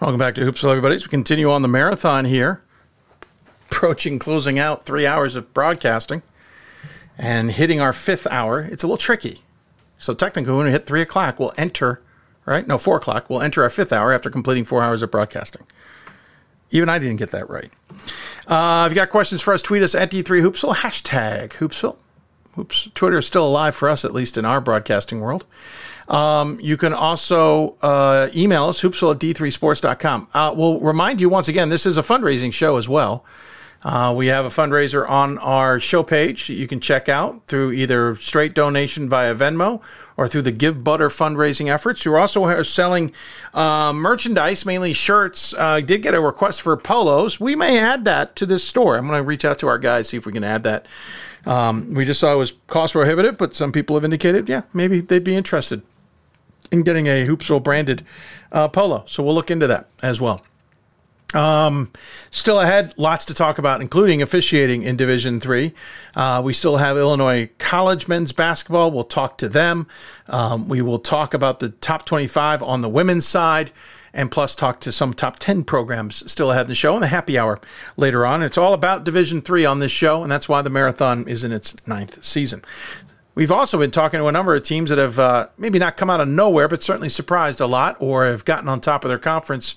Welcome back to Hoopsville, everybody. So we continue on the marathon here, approaching closing out three hours of broadcasting and hitting our fifth hour. It's a little tricky. So technically, when we hit three o'clock, we'll enter, right? No, four o'clock. We'll enter our fifth hour after completing four hours of broadcasting. Even I didn't get that right. Uh, if you got questions for us, tweet us at D3Hoopsville, hashtag Hoopsville. Oops, Twitter is still alive for us, at least in our broadcasting world. Um, you can also uh, email us, hoopsville at d3sports.com. Uh, we'll remind you once again, this is a fundraising show as well. Uh, we have a fundraiser on our show page that you can check out through either straight donation via Venmo or through the Givebutter fundraising efforts. We're also selling uh, merchandise, mainly shirts. Uh, did get a request for polos. We may add that to this store. I'm going to reach out to our guys, see if we can add that. Um, we just saw it was cost prohibitive, but some people have indicated, yeah, maybe they'd be interested in getting a Hoopsville branded uh, polo. So we'll look into that as well. Um, still ahead, lots to talk about, including officiating in Division Three. Uh, we still have Illinois College men's basketball. We'll talk to them. Um, we will talk about the top 25 on the women's side, and plus talk to some top 10 programs still ahead in the show and the happy hour later on. It's all about Division Three on this show, and that's why the marathon is in its ninth season. We've also been talking to a number of teams that have uh, maybe not come out of nowhere, but certainly surprised a lot or have gotten on top of their conference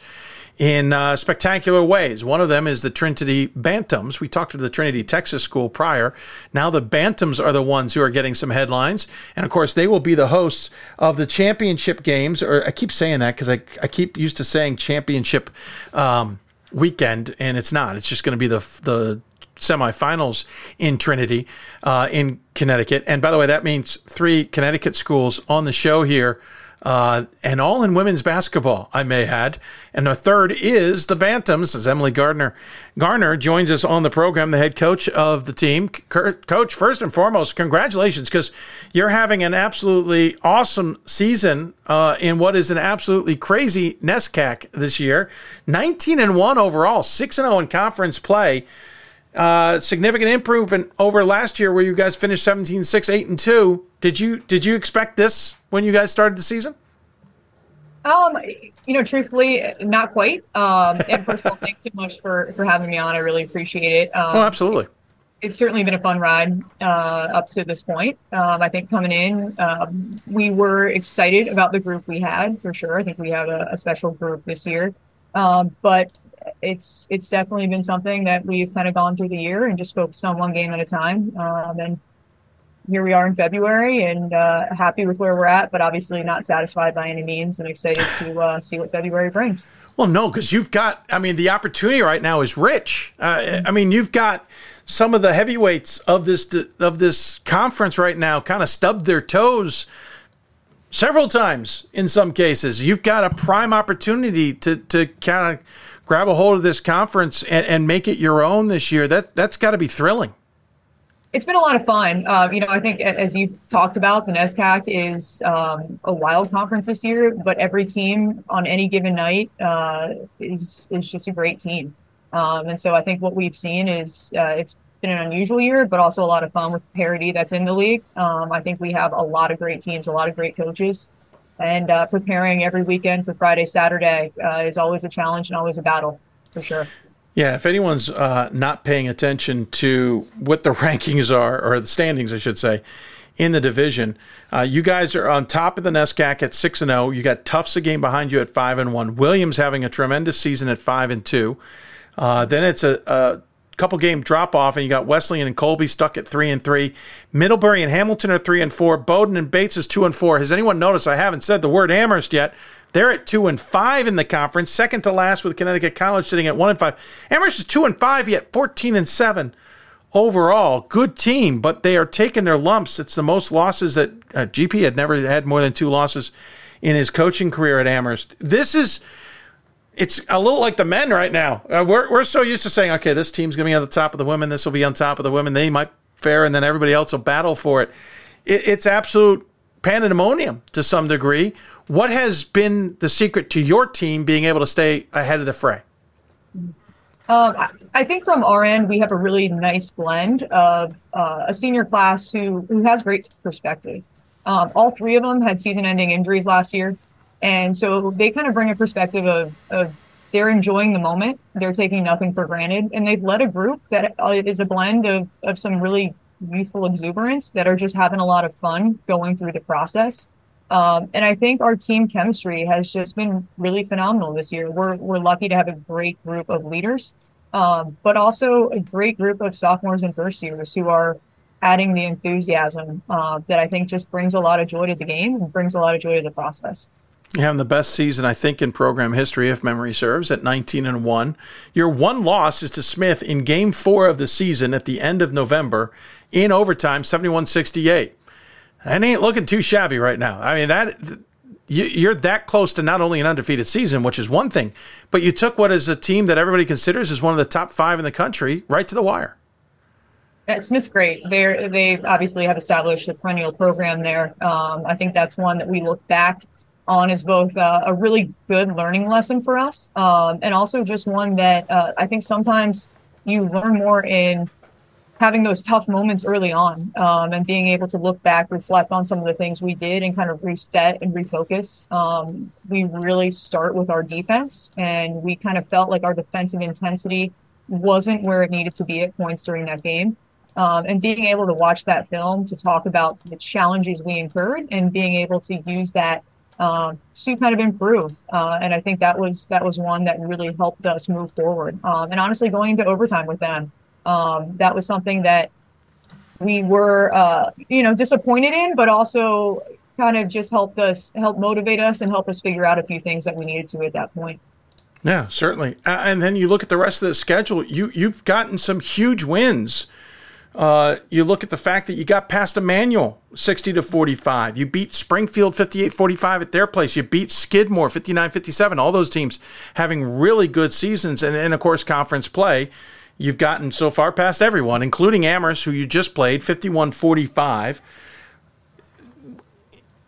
in uh, spectacular ways. One of them is the Trinity Bantams. We talked to the Trinity Texas School prior. Now the Bantams are the ones who are getting some headlines. And of course, they will be the hosts of the championship games. Or I keep saying that because I, I keep used to saying championship um, weekend, and it's not. It's just going to be the, the semifinals in Trinity uh, in Connecticut. And by the way, that means three Connecticut schools on the show here uh, and all in women's basketball, I may add. And the third is the Bantams, as Emily Gardner Garner joins us on the program, the head coach of the team. Coach, first and foremost, congratulations because you're having an absolutely awesome season uh, in what is an absolutely crazy NESCAC this year. 19 and one overall, six and zero oh in conference play. Uh, significant improvement over last year where you guys finished 17 6 8 and 2 did you did you expect this when you guys started the season um you know truthfully not quite um and first of all thanks so much for for having me on i really appreciate it um, oh absolutely it's certainly been a fun ride uh, up to this point. Um, I think coming in, um, we were excited about the group we had for sure. I think we have a, a special group this year. Um, but it's it's definitely been something that we've kind of gone through the year and just focused on one game at a time. Um, and here we are in February, and uh, happy with where we're at, but obviously not satisfied by any means, and excited to uh, see what February brings. Well, no, because you've got. I mean, the opportunity right now is rich. Uh, I mean, you've got some of the heavyweights of this of this conference right now kind of stubbed their toes several times in some cases. You've got a prime opportunity to to kind of grab a hold of this conference and, and make it your own this year. That that's got to be thrilling. It's been a lot of fun. Uh, you know, I think as you talked about, the NESCAC is um, a wild conference this year, but every team on any given night uh, is is just a great team. Um, and so I think what we've seen is uh, it's been an unusual year, but also a lot of fun with parity that's in the league. Um, I think we have a lot of great teams, a lot of great coaches and uh, preparing every weekend for Friday, Saturday uh, is always a challenge and always a battle for sure. Yeah, if anyone's uh, not paying attention to what the rankings are, or the standings, I should say, in the division, uh, you guys are on top of the NESCAC at six and zero. Oh. You got Tufts a game behind you at five and one. Williams having a tremendous season at five and two. Uh, then it's a, a couple game drop off, and you got Wesleyan and Colby stuck at three and three. Middlebury and Hamilton are three and four. Bowdoin and Bates is two and four. Has anyone noticed I haven't said the word Amherst yet? They're at two and five in the conference, second to last with Connecticut College sitting at one and five. Amherst is two and five, yet fourteen and seven overall. Good team, but they are taking their lumps. It's the most losses that uh, GP had never had more than two losses in his coaching career at Amherst. This is it's a little like the men right now. Uh, we're, we're so used to saying, okay, this team's going to be on the top of the women. This will be on top of the women. They might fare, and then everybody else will battle for it. it. It's absolute pandemonium to some degree. What has been the secret to your team being able to stay ahead of the fray? Um, I think from our end, we have a really nice blend of uh, a senior class who, who has great perspective. Um, all three of them had season ending injuries last year. And so they kind of bring a perspective of, of they're enjoying the moment. They're taking nothing for granted, and they've led a group that uh, a blend of of some really youthful exuberance that are just having a lot of fun going through the process. Um, and I think our team chemistry has just been really phenomenal this year. We're we're lucky to have a great group of leaders, um, but also a great group of sophomores and first years who are adding the enthusiasm uh, that I think just brings a lot of joy to the game and brings a lot of joy to the process. Having the best season, I think, in program history, if memory serves, at 19 and 1. Your one loss is to Smith in game four of the season at the end of November in overtime, 71 68. That ain't looking too shabby right now. I mean, that you're that close to not only an undefeated season, which is one thing, but you took what is a team that everybody considers as one of the top five in the country right to the wire. Smith's great. They they obviously have established a perennial program there. Um, I think that's one that we look back on as both uh, a really good learning lesson for us, um, and also just one that uh, I think sometimes you learn more in having those tough moments early on um, and being able to look back, reflect on some of the things we did, and kind of reset and refocus. Um, we really start with our defense, and we kind of felt like our defensive intensity wasn't where it needed to be at points during that game. Um, and being able to watch that film to talk about the challenges we incurred and being able to use that um, to kind of improve. Uh, and I think that was that was one that really helped us move forward. Um, and honestly, going into overtime with them, um, that was something that we were, uh, you know, disappointed in, but also kind of just helped us, help motivate us, and help us figure out a few things that we needed to at that point. Yeah, certainly. Uh, and then you look at the rest of the schedule. You you've gotten some huge wins uh, you look at the fact that you got past Emmanuel 60 to 45. You beat Springfield 58 45 at their place. You beat Skidmore 59 57. All those teams having really good seasons. And, and of course, conference play. You've gotten so far past everyone, including Amherst, who you just played 51 45.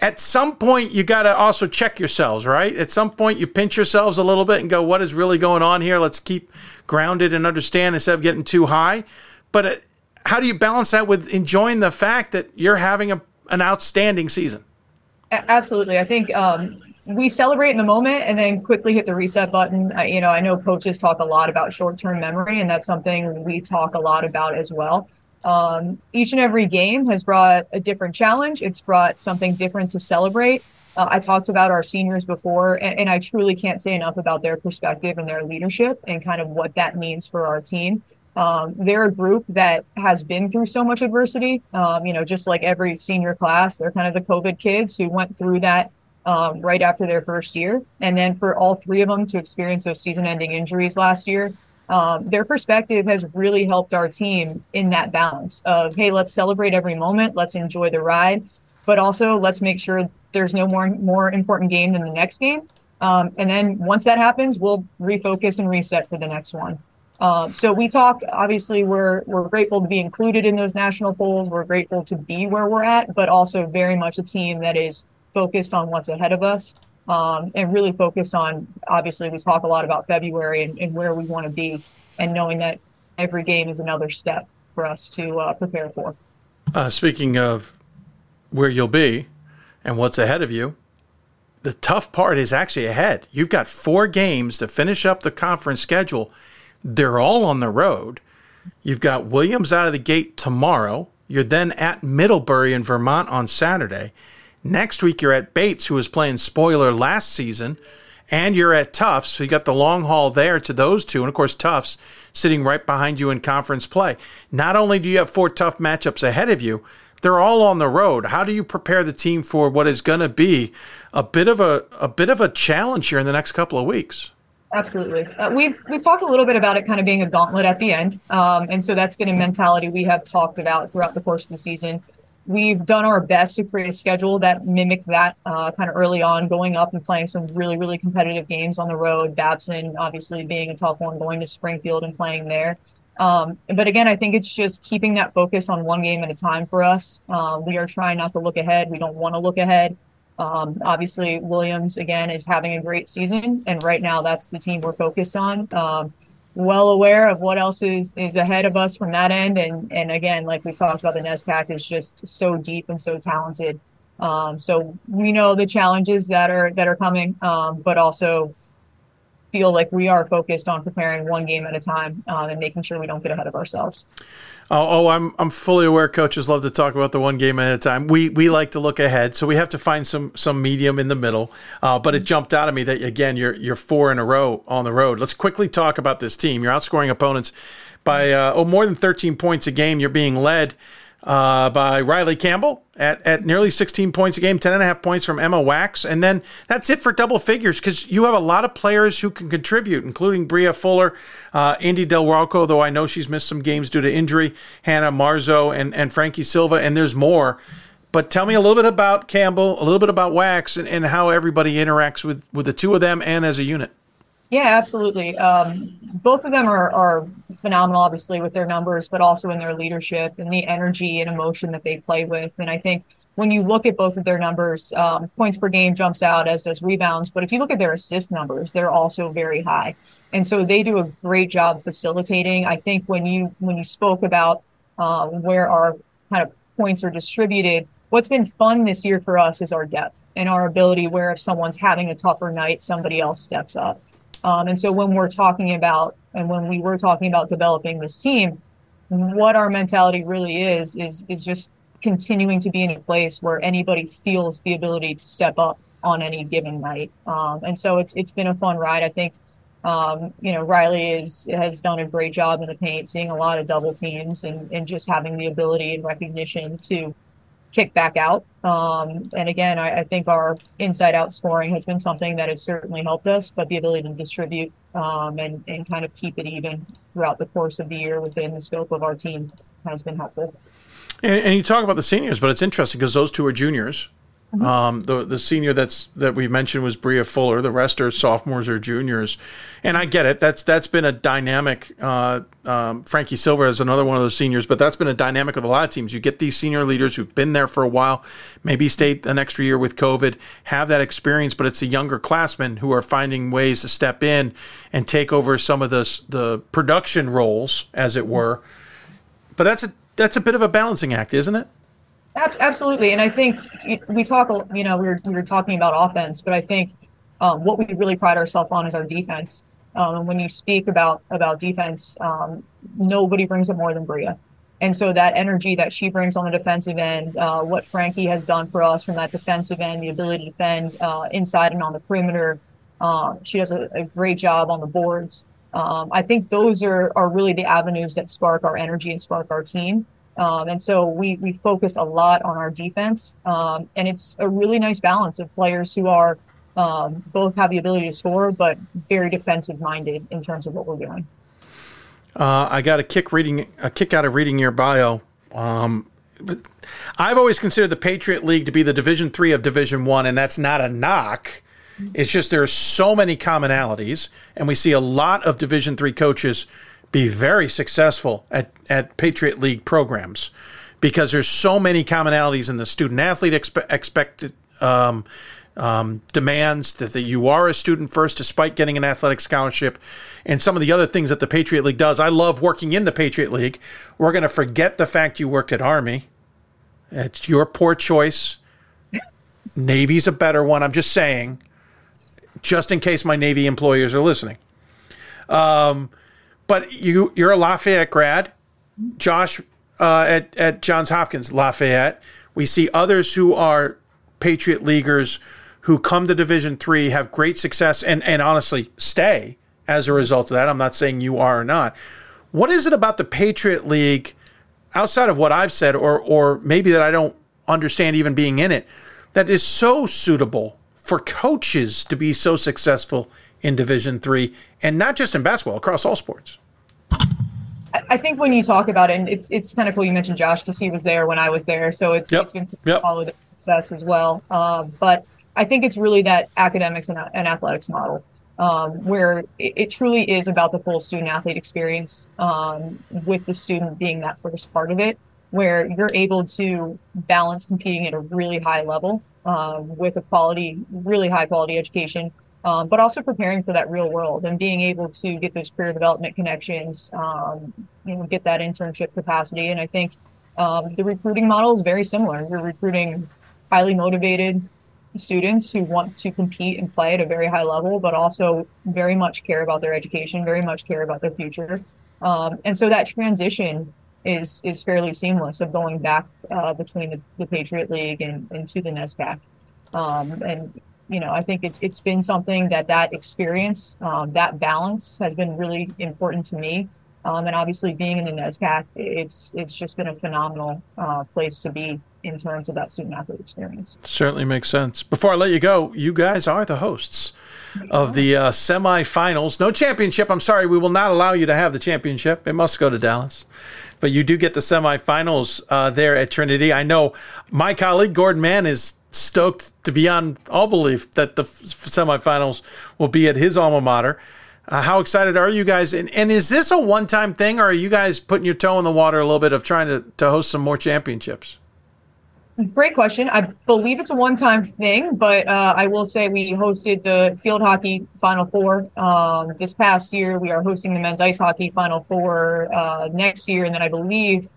At some point, you got to also check yourselves, right? At some point, you pinch yourselves a little bit and go, what is really going on here? Let's keep grounded and understand instead of getting too high. But how do you balance that with enjoying the fact that you're having a, an outstanding season? Absolutely. I think um, we celebrate in the moment and then quickly hit the reset button. I, you know, I know coaches talk a lot about short term memory, and that's something we talk a lot about as well. Um, each and every game has brought a different challenge. It's brought something different to celebrate. Uh, I talked about our seniors before, and, and, I truly can't say enough about their perspective and their leadership and kind of what that means for our team. Um, they're a group that has been through so much adversity. Um, you know, just like every senior class, they're kind of the COVID kids who went through that um, right after their first year. And then for all three of them to experience those season ending injuries last year, um, their perspective has really helped our team in that balance of, hey, let's celebrate every moment, let's enjoy the ride, but also let's make sure there's no more more important game than the next game. Um, and then once that happens, we'll refocus and reset for the next one. Um, so we talk. Obviously, we're we're grateful to be included in those national polls. We're grateful to be where we're at, but also very much a team that is focused on what's ahead of us um, and really focused on. Obviously, we talk a lot about February and, and where we want to be, and knowing that every game is another step for us to uh, prepare for. Uh, speaking of where you'll be and what's ahead of you, the tough part is actually ahead. You've got four games to finish up the conference schedule they're all on the road. You've got Williams out of the gate tomorrow. You're then at Middlebury in Vermont on Saturday. Next week, you're at Bates, who was playing spoiler last season, and you're at Tufts. So you got the long haul there to those two. And of course, Tufts sitting right behind you in conference play. Not only do you have four tough matchups ahead of you, they're all on the road. How do you prepare the team for what is going to be a bit of a, a bit of a challenge here in the next couple of weeks? Absolutely. Uh, we've we've talked a little bit about it kind of being a gauntlet at the end, um, and so that's been a mentality we have talked about throughout the course of the season. We've done our best to create a schedule that mimic that uh, kind of early on, going up and playing some really really competitive games on the road. Babson obviously being a tough one, going to Springfield and playing there. Um, but again, I think it's just keeping that focus on one game at a time for us. Uh, we are trying not to look ahead. We don't want to look ahead. Um, obviously, Williams again is having a great season, and right now that's the team we're focused on. Um, well aware of what else is is ahead of us from that end, and and again, like we talked about, the NESCAC is just so deep and so talented. Um, so we know the challenges that are that are coming, um, but also feel like we are focused on preparing one game at a time um, and making sure we don't get ahead of ourselves. Oh, oh, I'm I'm fully aware. Coaches love to talk about the one game at a time. We we like to look ahead, so we have to find some some medium in the middle. Uh, but it jumped out at me that again you're you're four in a row on the road. Let's quickly talk about this team. You're outscoring opponents by uh, oh more than 13 points a game. You're being led uh, by Riley Campbell at, at nearly 16 points a game, 10 and a half points from Emma Wax. And then that's it for double figures because you have a lot of players who can contribute, including Bria Fuller, uh, Indy Del Rocco, though I know she's missed some games due to injury, Hannah Marzo, and, and Frankie Silva, and there's more. But tell me a little bit about Campbell, a little bit about Wax, and, and how everybody interacts with, with the two of them and as a unit. Yeah, absolutely. Um, both of them are, are phenomenal, obviously, with their numbers, but also in their leadership and the energy and emotion that they play with. And I think when you look at both of their numbers, um, points per game jumps out as does rebounds. But if you look at their assist numbers, they're also very high. And so they do a great job facilitating. I think when you when you spoke about um, where our kind of points are distributed, what's been fun this year for us is our depth and our ability where if someone's having a tougher night, somebody else steps up. Um, and so when we're talking about, and when we were talking about developing this team, what our mentality really is, is, is just continuing to be in a place where anybody feels the ability to step up on any given night. Um, and so it's, it's been a fun ride. I think, um, you know, Riley is, has done a great job in the paint, seeing a lot of double teams and, and just having the ability and recognition to kick back out. Um, and again, I, I, think our inside out scoring has been something that has certainly helped us, but the ability to distribute um, and, and kind of keep it even throughout the course of the year within the scope of our team has been helpful. And, and you talk about the seniors, but it's interesting because those two are juniors. Mm-hmm. Um, the the senior that's that we mentioned was Bria Fuller. The rest are sophomores or juniors, and I get it. That's that's been a dynamic. Uh, um, Frankie Silva is another one of those seniors, but that's been a dynamic of a lot of teams. You get these senior leaders who've been there for a while, maybe stayed an extra year with COVID, have that experience, but it's the younger classmen who are finding ways to step in and take over some of the the production roles, as it were. But that's a that's a bit of a balancing act, isn't it? Absolutely, and I think we talk. You know, we were we were talking about offense, but I think um, what we really pride ourselves on is our defense. Um, and when you speak about about defense, um, nobody brings it more than Bria. And so that energy that she brings on the defensive end, uh, what Frankie has done for us from that defensive end, the ability to defend uh, inside and on the perimeter, uh, she does a, a, great job on the boards. Um, I think those are are really the avenues that spark our energy and spark our team. Um, and so we we focus a lot on our defense, um, and it's a really nice balance of players who are um, both have the ability to score, but very defensive minded in terms of what we're doing. Uh, I got a kick reading a kick out of reading your bio. Um, I've always considered the Patriot League to be the Division Three of Division One, and that's not a knock. It's just there are so many commonalities, and we see a lot of Division Three coaches be very successful at, at Patriot League programs because there's so many commonalities in the student athlete expe- expected um, um, demands that, that you are a student first despite getting an athletic scholarship and some of the other things that the Patriot League does. I love working in the Patriot League. We're going to forget the fact you worked at Army. It's your poor choice. Navy's a better one. I'm just saying, just in case my Navy employers are listening. Um, but you you're a Lafayette grad, Josh uh, at at Johns Hopkins Lafayette. We see others who are Patriot leaguers who come to Division three, have great success, and and honestly stay as a result of that. I'm not saying you are or not. What is it about the Patriot League, outside of what I've said, or or maybe that I don't understand even being in it, that is so suitable for coaches to be so successful in Division Three, and not just in basketball, across all sports. I think when you talk about it, and it's it's kind of cool you mentioned Josh because he was there when I was there, so it's yep. it's been yep. follow the success as well. Um, but I think it's really that academics and, and athletics model um, where it, it, truly is about the full student athlete experience, um, with the student being that first part of it, where you're able to balance competing at a really high level um, with a quality, really high quality education um, but also preparing for that real world and being able to get those career development connections, um, you know, get that internship capacity. And I think um, the recruiting model is very similar. You're recruiting highly motivated, students who want to compete and play at a very high level, but also very much care about their education, very much care about their future. Um, and so that transition is is fairly seamless of going back uh, between the, the, Patriot League and, and to the NESCAC. Um, and you know, I think it's it's been something that that experience, um, that balance, has been really important to me. Um, and obviously, being in the NESCAC, it's it's just been a phenomenal uh, place to be in terms of that student athlete experience. Certainly makes sense. Before I let you go, you guys are the hosts of the uh, semifinals. No championship. I'm sorry, we will not allow you to have the championship. It must go to Dallas. But you do get the semifinals uh, there at Trinity. I know my colleague Gordon Mann is stoked to beyond all belief that the f- semifinals will be at his alma mater. Uh, how excited are you guys? And, and is this a one time thing, or are you guys putting your toe in the water a little bit of trying to, to host some more championships? Great question. I believe it's a one-time thing, but uh, I will say we hosted the field hockey Final Four um, this past year. We are hosting the men's ice hockey Final Four uh, next year, and then I believe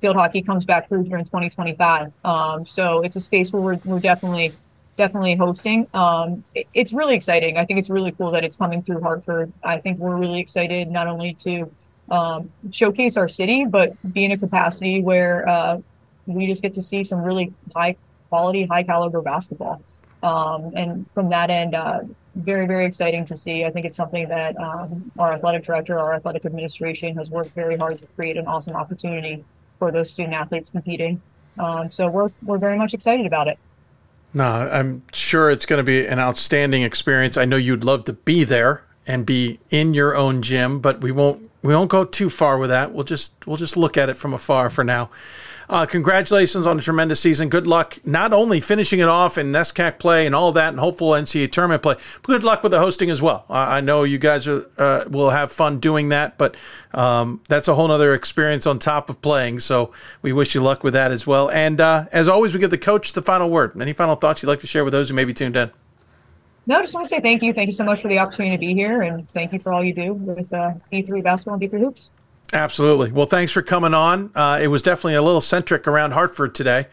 field hockey comes back through here in 2025. Um, so it's a space where we're, we're definitely definitely hosting. Um, it, it's really exciting. I think it's really cool that it's coming through Hartford. I think we're really excited not only to um, showcase our city, but be in a capacity where uh, we just get to see some really high quality, high caliber basketball. Um, and from that end, uh, very, very exciting to see. I think it's something that um, our athletic director, our athletic administration has worked very hard to create an awesome opportunity for those student athletes competing. Um, so we're, we're very much excited about it. No, I'm sure it's going to be an outstanding experience. I know you'd love to be there and be in your own gym, but we won't we won't go too far with that. We'll just we'll just look at it from afar for now. Uh, congratulations on a tremendous season. Good luck, not only finishing it off in NESCAC play and all that, and hopeful NCAA tournament play, but good luck with the hosting as well. Uh, I know you guys are, uh, will have fun doing that, but um, that's a whole other experience on top of playing. So we wish you luck with that as well. And uh, as always, we give the coach the final word. Any final thoughts you'd like to share with those who may be tuned in? No, I just want to say thank you. Thank you so much for the opportunity to be here, and thank you for all you do with uh, D3 basketball and D3 hoops. Absolutely. Well, thanks for coming on. Uh, it was definitely a little centric around Hartford today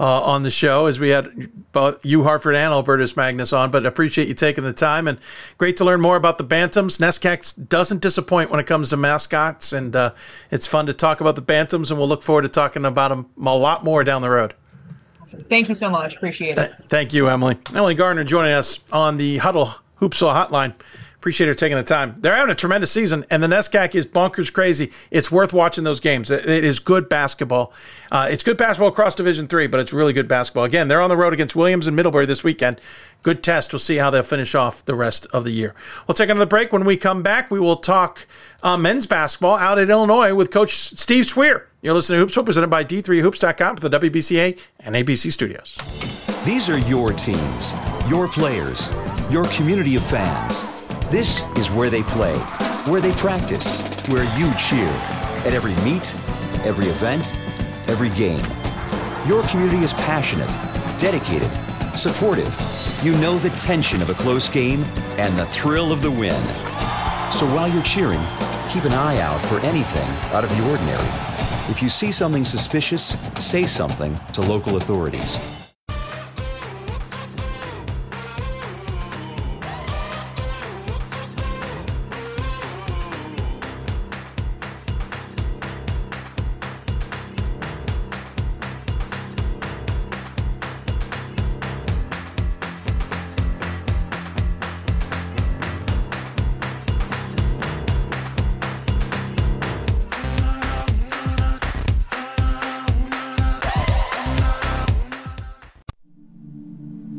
uh, on the show as we had both you, Hartford, and Albertus Magnus on. But appreciate you taking the time and great to learn more about the Bantams. NESCAC doesn't disappoint when it comes to mascots, and uh, it's fun to talk about the Bantams, and we'll look forward to talking about them a lot more down the road. Thank you so much. Appreciate it. Thank you, Emily. Emily Gardner joining us on the Huddle Hoopsville Hotline. Appreciate her taking the time. They're having a tremendous season, and the NESCAC is bonkers crazy. It's worth watching those games. it is good basketball. Uh, it's good basketball across Division Three, but it's really good basketball. Again, they're on the road against Williams and Middlebury this weekend. Good test. We'll see how they'll finish off the rest of the year. We'll take another break. When we come back, we will talk uh, men's basketball out at Illinois with Coach Steve Sweer. You're listening to Hoops Hoopsville, presented by D3Hoops.com for the WBCA and ABC studios. These are your teams, your players, your community of fans. This is where they play, where they practice, where you cheer. At every meet, every event, every game. Your community is passionate, dedicated, supportive. You know the tension of a close game and the thrill of the win. So while you're cheering, keep an eye out for anything out of the ordinary. If you see something suspicious, say something to local authorities.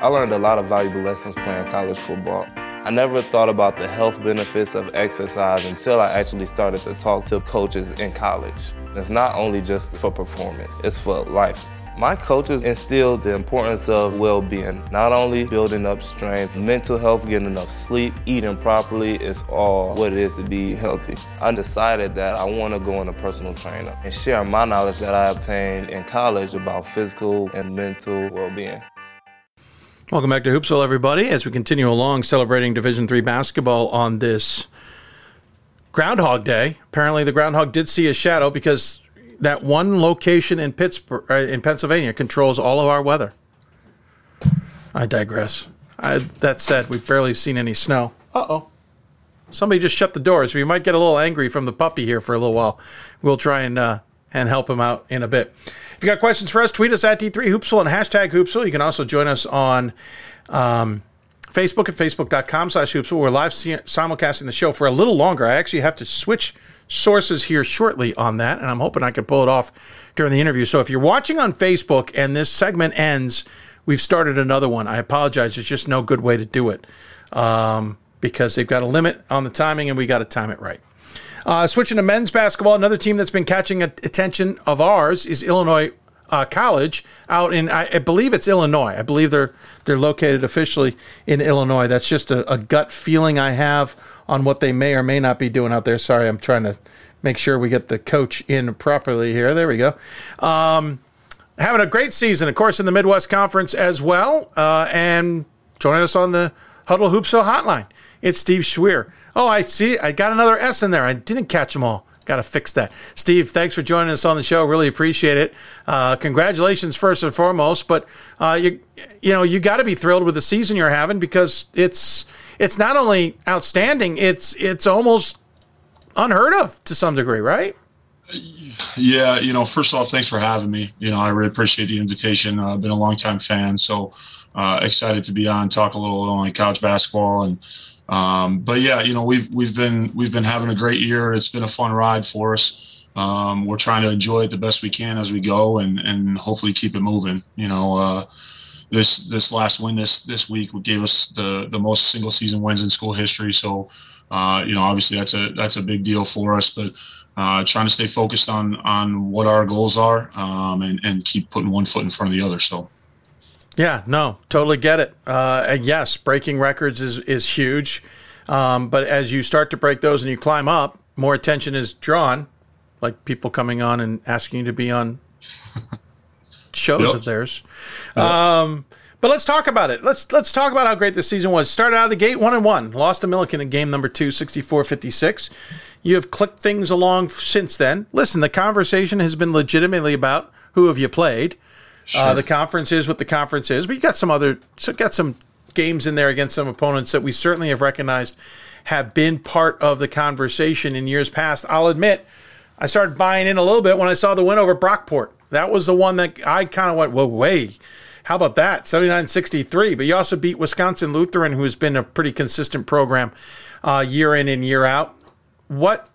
I learned a lot of valuable lessons playing college football. I never thought about the health benefits of exercise until I actually started to talk to coaches in college. It's not only just for performance, it's for life. My coaches instilled the importance of well being, not only building up strength, mental health, getting enough sleep, eating properly is all what it is to be healthy. I decided that I want to go into personal trainer and share my knowledge that I obtained in college about physical and mental well being. Welcome back to Hoopsville, everybody, as we continue along celebrating Division Three basketball on this Groundhog Day. Apparently, the groundhog did see a shadow because that one location in Pittsburgh, uh, in Pennsylvania, controls all of our weather. I digress. I, that said, we've barely seen any snow. Uh oh. Somebody just shut the doors. We might get a little angry from the puppy here for a little while. We'll try and uh, and help him out in a bit. If you got questions for us, tweet us at D3Hoopsville and hashtag Hoopsville. You can also join us on um, Facebook at facebook.com slash hoopsville. We're live simulcasting the show for a little longer. I actually have to switch sources here shortly on that, and I'm hoping I can pull it off during the interview. So if you're watching on Facebook and this segment ends, we've started another one. I apologize. There's just no good way to do it um, because they've got a limit on the timing, and we got to time it right. Uh, switching to men's basketball, another team that's been catching attention of ours is Illinois uh, College out in I, I, believe it's Illinois. I believe they're they're located officially in Illinois. That's just a, a, gut feeling I have on what they may or may not be doing out there. Sorry, I'm trying to make sure we get the coach in properly here. There we go. Um, having a great season, of course, in the Midwest Conference as well, uh, and joining us on the Huddle Hoopsville Hotline. It's Steve Schweer. Oh, I see. I got another S in there. I didn't catch them all. Got to fix that. Steve, thanks for joining us on the show. Really appreciate it. Uh, congratulations, first and foremost. But uh, you, you know, you got to be thrilled with the season you're having because it's it's not only outstanding, it's it's almost unheard of to some degree, right? Yeah, you know, first off, thanks for having me. You know, I really appreciate the invitation. I've uh, been a long time fan, so uh, excited to be on, talk a little on college basketball and um, but yeah, you know, we've we've been we've been having a great year. It's been a fun ride for us. Um, we're trying to enjoy it the best we can as we go, and and hopefully keep it moving. You know, uh, this this last win this this week gave us the the most single season wins in school history. So, uh, you know, obviously that's a that's a big deal for us. But uh, trying to stay focused on on what our goals are, um, and and keep putting one foot in front of the other. So. Yeah, no, totally get it. Uh, and yes, breaking records is is huge, um, but as you start to break those and you climb up, more attention is drawn, like people coming on and asking you to be on shows yep. of theirs. Um, but let's talk about it. Let's let's talk about how great this season was. Started out of the gate one and one, lost to Millikin in game number two, 64-56. You have clicked things along since then. Listen, the conversation has been legitimately about who have you played. Uh, sure. Uh, the conference is what the conference is, but you got some other, so got some games in there against some opponents that we certainly have recognized have been part of the conversation in years past. I'll admit, I started buying in a little bit when I saw the win over Brockport. That was the one that I kind of went, whoa, way. How about that? 79 63. But you also beat Wisconsin Lutheran, who has been a pretty consistent program uh, year in and year out. What,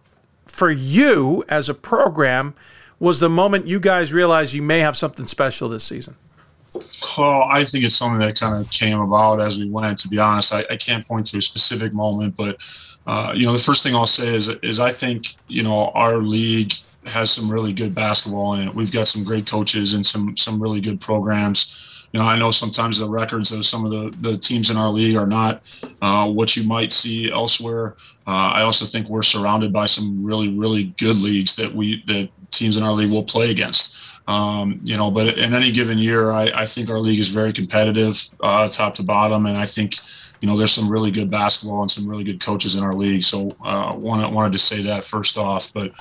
for you as a program, was the moment you guys realized you may have something special this season? Oh, I think it's something that kind of came about as we went. To be honest, I, I can't point to a specific moment, but uh, you know, the first thing I'll say is is I think you know our league has some really good basketball in it. We've got some great coaches and some some really good programs. You know, I know sometimes the records of some of the, the teams in our league are not uh, what you might see elsewhere. Uh, I also think we're surrounded by some really, really good leagues that we that teams in our league will play against. Um, you know, but in any given year, I, I think our league is very competitive, uh, top to bottom, and I think you know there's some really good basketball and some really good coaches in our league. So uh, wanted wanted to say that first off, but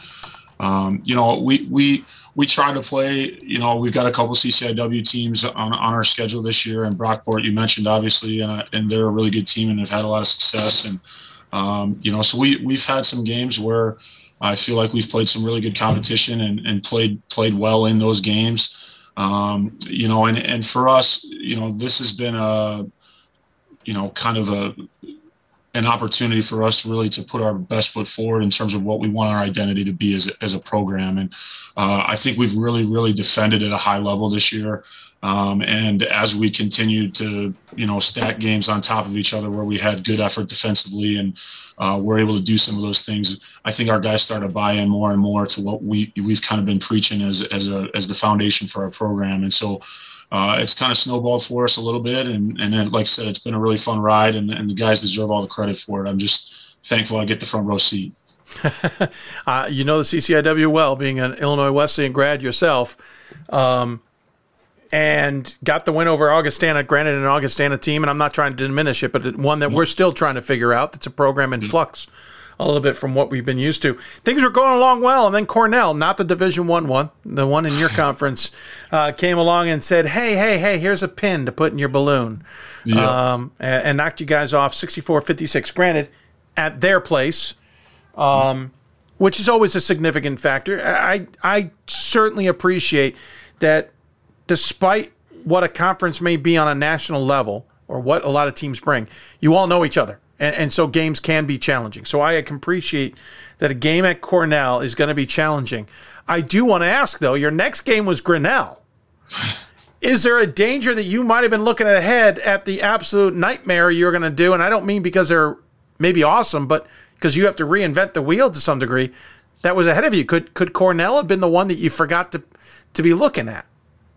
um, you know we we we try to play. You know, we've got a couple CCIW teams on, on our schedule this year, and Brockport you mentioned obviously, and, and they're a really good team and have had a lot of success. And um, you know, so we we've had some games where I feel like we've played some really good competition and, and played played well in those games. Um, you know, and and for us, you know, this has been a, you know, kind of a an opportunity for us really to put our best foot forward in terms of what we want our identity to be as a, as a program. And uh, I think we've really, really defended at a high level this year. Um, and as we continue to, you know, stack games on top of each other where we had good effort defensively and uh, we're able to do some of those things, I think our guys started to buy in more and more to what we we've kind of been preaching as as a as the foundation for our program. And so uh, it's kind of snowballed for us a little bit. And, and then, like I said, it's been a really fun ride, and, and the guys deserve all the credit for it. I'm just thankful I get the front row seat. uh, you know the CCIW well, being an Illinois Wesleyan grad yourself, um, and got the win over Augustana. Granted, an Augustana team, and I'm not trying to diminish it, but one that we're still trying to figure out. That's a program in flux a little bit from what we've been used to. Things were going along well, and then Cornell, not the Division One one, the one in your conference, uh, came along and said, "Hey, hey, hey, here's a pin to put in your balloon," um, and, and, knocked you guys off 64-56. Granted, at their place. Um, which is always a significant factor. I I certainly appreciate that despite what a conference may be on a national level or what a lot of teams bring, you all know each other and, and so games can be challenging. So I can appreciate that a game at Cornell is going to be challenging. I do want to ask though, your next game was Grinnell. Is there a danger that you might have been looking ahead at the absolute nightmare you're going to do? And I don't mean because they're maybe awesome, but because you have to reinvent the wheel to some degree. That was ahead of you. Could could Cornell have been the one that you forgot to to be looking at?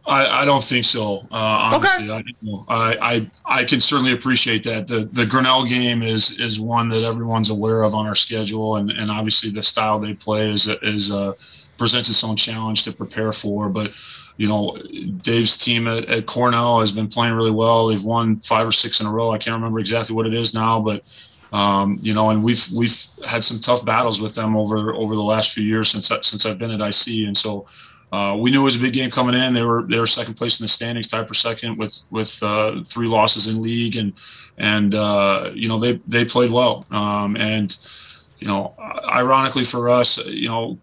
I, I don't think so. Uh, honestly, okay. I, I I can certainly appreciate that. The the Grinnell game is is one that everyone's aware of on our schedule, and, and obviously the style they play is is uh, presents its own challenge to prepare for. But you know, Dave's team at, at Cornell has been playing really well. They've won five or six in a row. I can't remember exactly what it is now, but um, you know, and we've we've had some tough battles with them over over the last few years since since I've been at IC, and so uh, we knew it was a big game coming in. They were they were second place in the standings, tied for second with with uh, three losses in league, and and uh, you know they they played well. Um, and you know, ironically for us, you know,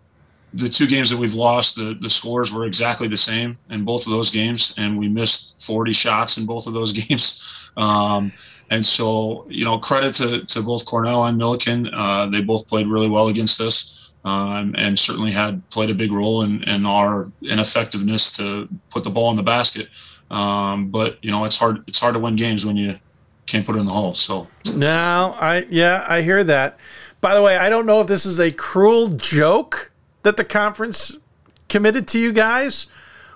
the two games that we've lost, the the scores were exactly the same in both of those games, and we missed 40 shots in both of those games. Um, and so, you know, credit to, to both Cornell and Millikin. Uh, they both played really well against us um, and certainly had played a big role in, in our ineffectiveness to put the ball in the basket. Um, but you know, it's hard. It's hard to win games when you can't put it in the hole. So no, I yeah, I hear that. By the way, I don't know if this is a cruel joke that the conference committed to you guys,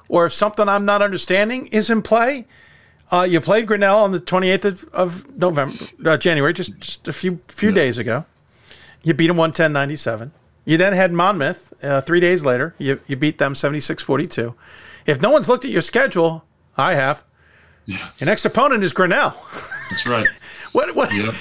or if something I'm not understanding is in play. Uh, you played Grinnell on the 28th of, of November, uh, January, just, just a few few yeah. days ago. You beat them 110-97. You then had Monmouth uh, three days later. You, you beat them 76 42. If no one's looked at your schedule, I have. Yeah. Your next opponent is Grinnell. That's right. what what yep.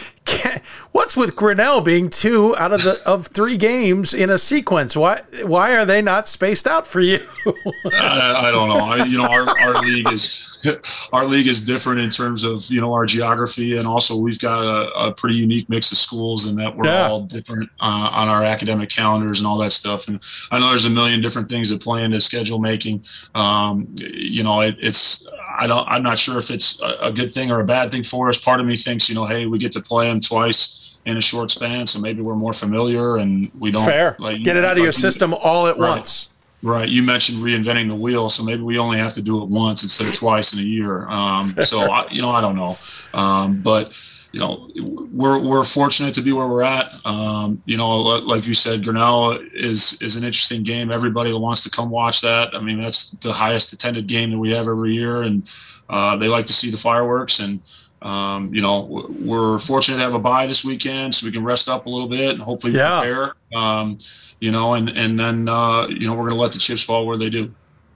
what's with Grinnell being two out of the of three games in a sequence? Why why are they not spaced out for you? I, I, don't know. I, you know, our, our league is our league is different in terms of you know our geography, and also we've got a, a pretty unique mix of schools, and that we're yeah. all different uh, on our academic calendars and all that stuff. And I know there's a million different things that play into schedule making. Um, you know, it, it's I don't I'm not sure if it's a, a good thing or a bad thing for us. Part of me thinks you know, hey, we get to play them twice in a short span, so maybe we're more familiar and we don't fair like, get it out of your system all at right. once. Right. You mentioned reinventing the wheel, so maybe we only have to do it once instead of twice in a year. Um, so I, you know, I don't know, um, but you know, we're we're fortunate to be where we're at. Um, you know, like you said, Grinnell is is an interesting game. Everybody wants to come watch that. I mean, that's the highest attended game that we have every year, and uh, they like to see the fireworks. And um, you know, we're fortunate to have a bye this weekend, so we can rest up a little bit and hopefully yeah. prepare. Um, you know, and and then uh, you know we're going to let the chips fall where they do.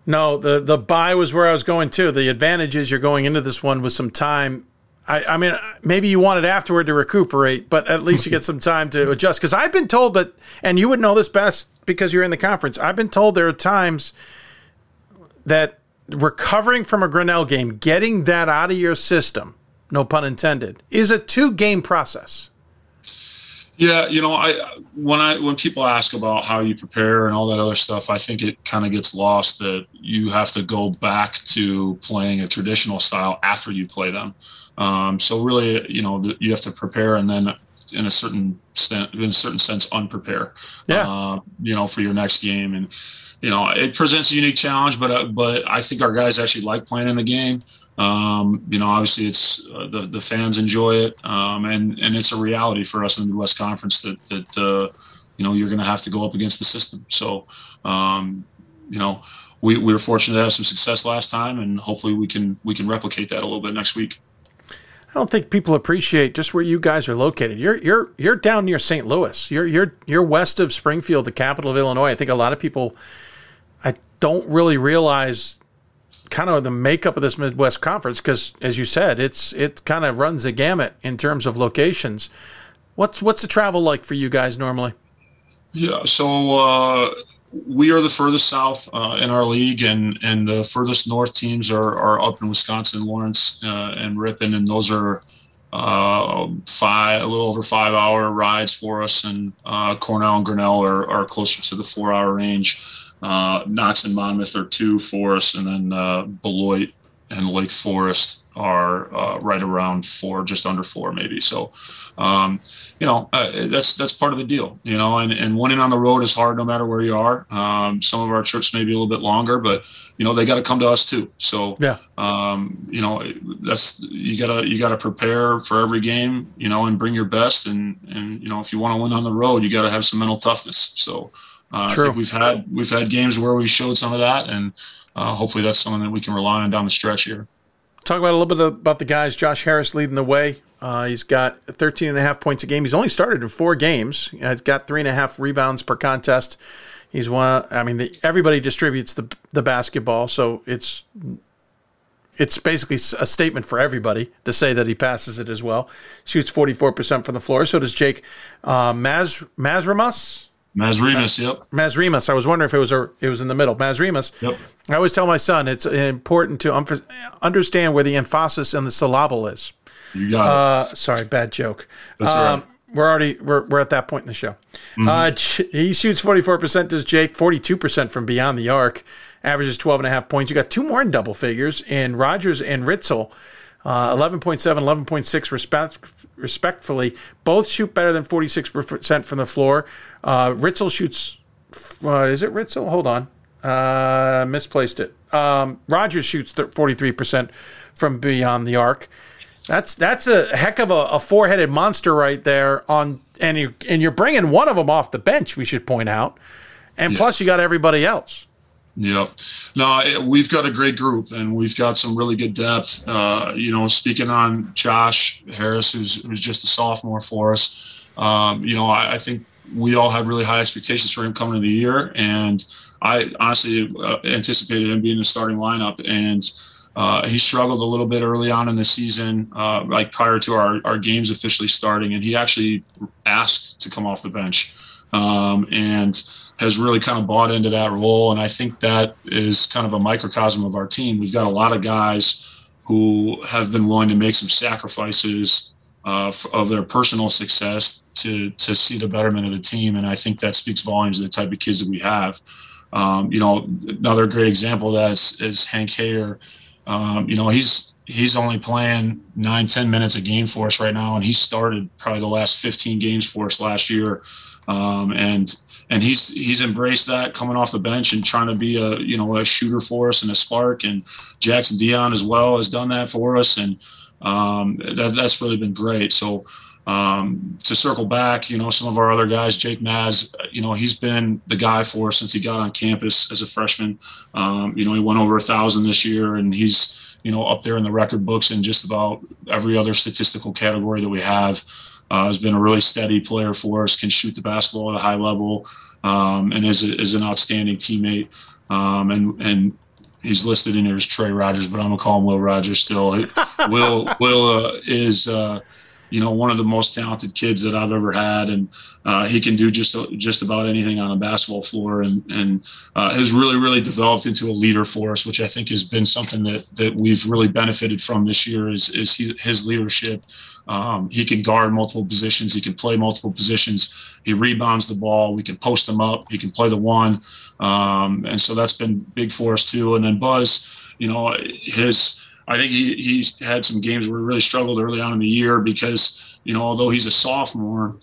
No, the the bye was where I was going too. The advantage is you're going into this one with some time. I, I mean, maybe you want it afterward to recuperate, but at least you get some time to adjust. Because I've been told, but and you would know this best because you're in the conference. I've been told there are times that recovering from a Grinnell game, getting that out of your system, no pun intended, is a two game process. Yeah, you know, I when I when people ask about how you prepare and all that other stuff, I think it kind of gets lost that you have to go back to playing a traditional style after you play them. Um, so really, you know, you have to prepare and then in a certain in a certain sense unprepare. Yeah. Uh, you know, for your next game, and you know, it presents a unique challenge, but uh, but I think our guys actually like playing in the game. Um, you know, obviously, it's uh, the the fans enjoy it, um, and and it's a reality for us in the Midwest Conference that that uh, you know you're going to have to go up against the system. So, um, you know, we, we were fortunate to have some success last time, and hopefully we can we can replicate that a little bit next week. I don't think people appreciate just where you guys are located. You're you're you're down near St. Louis. You're you're you're west of Springfield, the capital of Illinois. I think a lot of people I don't really realize kind of the makeup of this Midwest Conference because, as you said, it's it kind of runs a gamut in terms of locations. What's what's the travel like for you guys normally? Yeah, so uh, we are the furthest south uh, in our league, and and the furthest north teams are, are up in Wisconsin, Lawrence, uh, and Ripon, and those are uh, five a little over five hour rides for us, and uh, Cornell and Grinnell are, are closer to the four hour range. Uh, Knox and Monmouth are two for us, and then uh, Beloit and Lake Forest are uh, right around four, just under four, maybe. So, um, you know, uh, that's that's part of the deal, you know. And, and winning on the road is hard, no matter where you are. Um, some of our trips may be a little bit longer, but you know they got to come to us too. So, yeah, um, you know, that's you gotta you gotta prepare for every game, you know, and bring your best. And and you know, if you want to win on the road, you got to have some mental toughness. So. Uh, think we've had we've had games where we showed some of that, and uh, hopefully that's something that we can rely on down the stretch here. Talk about a little bit about the guys. Josh Harris leading the way. Uh, he's got 13 and a half points a game. He's only started in four games. He's got three and a half rebounds per contest. He's one. I mean, the, everybody distributes the the basketball, so it's it's basically a statement for everybody to say that he passes it as well. Shoots 44% from the floor. So does Jake uh, Maz Mazramas. Mazrimas, yep. Mazrimas. I was wondering if it was a, it was in the middle. Mazrimas. Yep. I always tell my son it's important to um, understand where the emphasis and the syllable is. You got uh, it. Sorry, bad joke. That's um, right. We're already we're, we're at that point in the show. Mm-hmm. Uh, he shoots forty four percent. Does Jake forty two percent from beyond the arc? Averages 12 and a half points. You got two more in double figures in Rogers and Ritzel. Uh, 11.7, 11.6 respect, respectfully. Both shoot better than 46% from the floor. Uh, Ritzel shoots, uh, is it Ritzel? Hold on. Uh, misplaced it. Um, Rogers shoots 43% from beyond the arc. That's that's a heck of a, a four headed monster right there. On and you and you're bringing one of them off the bench. We should point out, and yes. plus you got everybody else. Yep. No, we've got a great group and we've got some really good depth. Uh, you know, speaking on Josh Harris, who's, who's just a sophomore for us, um, you know, I, I, think we all had really high expectations for him coming into the year. And I honestly uh, anticipated him being in the starting lineup. And uh, he struggled a little bit early on in the season, uh, like prior to our, our games officially starting. And he actually asked to come off the bench. Um, and has really kind of bought into that role. And I think that is kind of a microcosm of our team. We've got a lot of guys who have been willing to make some sacrifices uh, of their personal success to to see the betterment of the team. And I think that speaks volumes of the type of kids that we have. Um, you know, another great example of that is, is Hank Hayer. Um, you know, he's he's only playing nine, 10 minutes a game for us right now. And he started probably the last 15 games for us last year. Um, and and he's he's embraced that coming off the bench and trying to be a you know a shooter for us and a spark. And Jackson Dion as well has done that for us, and um, that, that's really been great. So um, to circle back, you know, some of our other guys, Jake Maz, you know, he's been the guy for us since he got on campus as a freshman. Um, you know, he went over a thousand this year, and he's you know up there in the record books in just about every other statistical category that we have. Uh, has been a really steady player for us, can shoot the basketball at a high level, um, and is, a, is an outstanding teammate. Um, and and he's listed in here as Trey Rogers, but I'm gonna call him Will Rogers still. Will Will uh, is uh, you know, one of the most talented kids that I've ever had, and uh, he can do just just about anything on a basketball floor, and and uh, has really really developed into a leader for us, which I think has been something that that we've really benefited from this year. Is is he, his leadership. Um, he can guard multiple positions. He can play multiple positions. He rebounds the ball. We can post him up. He can play the one, um, and so that's been big for us too. And then Buzz, you know, his I think he, he's had some games where he really struggled early on in the year because, you know, although he's a sophomore,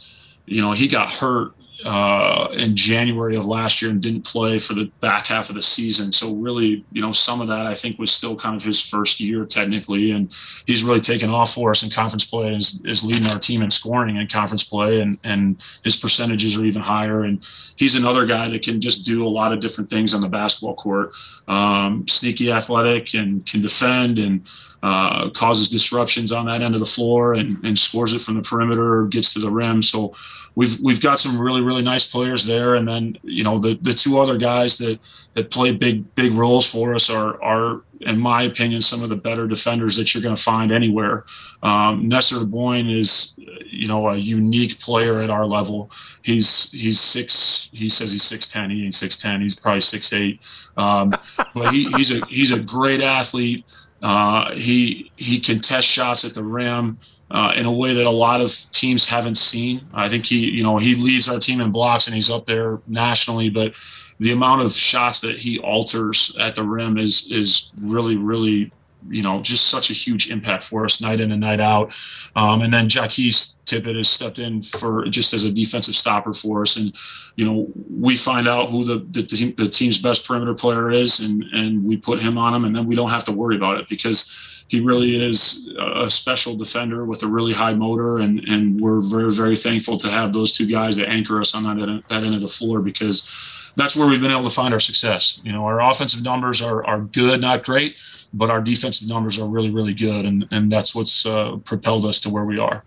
you know, he got hurt uh, in January of last year and didn't play for the back half of the season. So really, you know, some of that I think was still kind of his first year technically, and he's really taken off for us in conference play and is, is leading our team in scoring in conference play, and and his percentages are even higher. And he's another guy that can just do a lot of different things on the basketball court, um, sneaky athletic and can defend and uh, causes disruptions on that end of the floor and, and scores it from the perimeter, gets to the rim. So we've we've got some really really nice players there, and then you know the the two other guys that that play big big roles for us are are in my opinion some of the better defenders that you're going to find anywhere. Um, Nestor Boyne is you know a unique player at our level. He's he's six. He says he's six ten. He ain't six ten. He's probably six eight. Um, but he, he's a he's a great athlete. Uh, he he can test shots at the rim uh, in a way that a lot of teams haven't seen. I think he, you know, he leads our team in blocks and he's up there nationally, but the amount of shots that he alters at the rim is is really really you know, just such a huge impact for us night in and night out. Um, and then Jaquez Tippett has stepped in for just as a defensive stopper for us. And, you know, we find out who the, the, team, the team's best perimeter player is and, and we put him on him and then we don't have to worry about it because he really is a special defender with a really high motor, and and we're very very thankful to have those two guys that anchor us on that that end of the floor because that's where we've been able to find our success. You know, our offensive numbers are are good, not great, but our defensive numbers are really really good, and and that's what's uh, propelled us to where we are.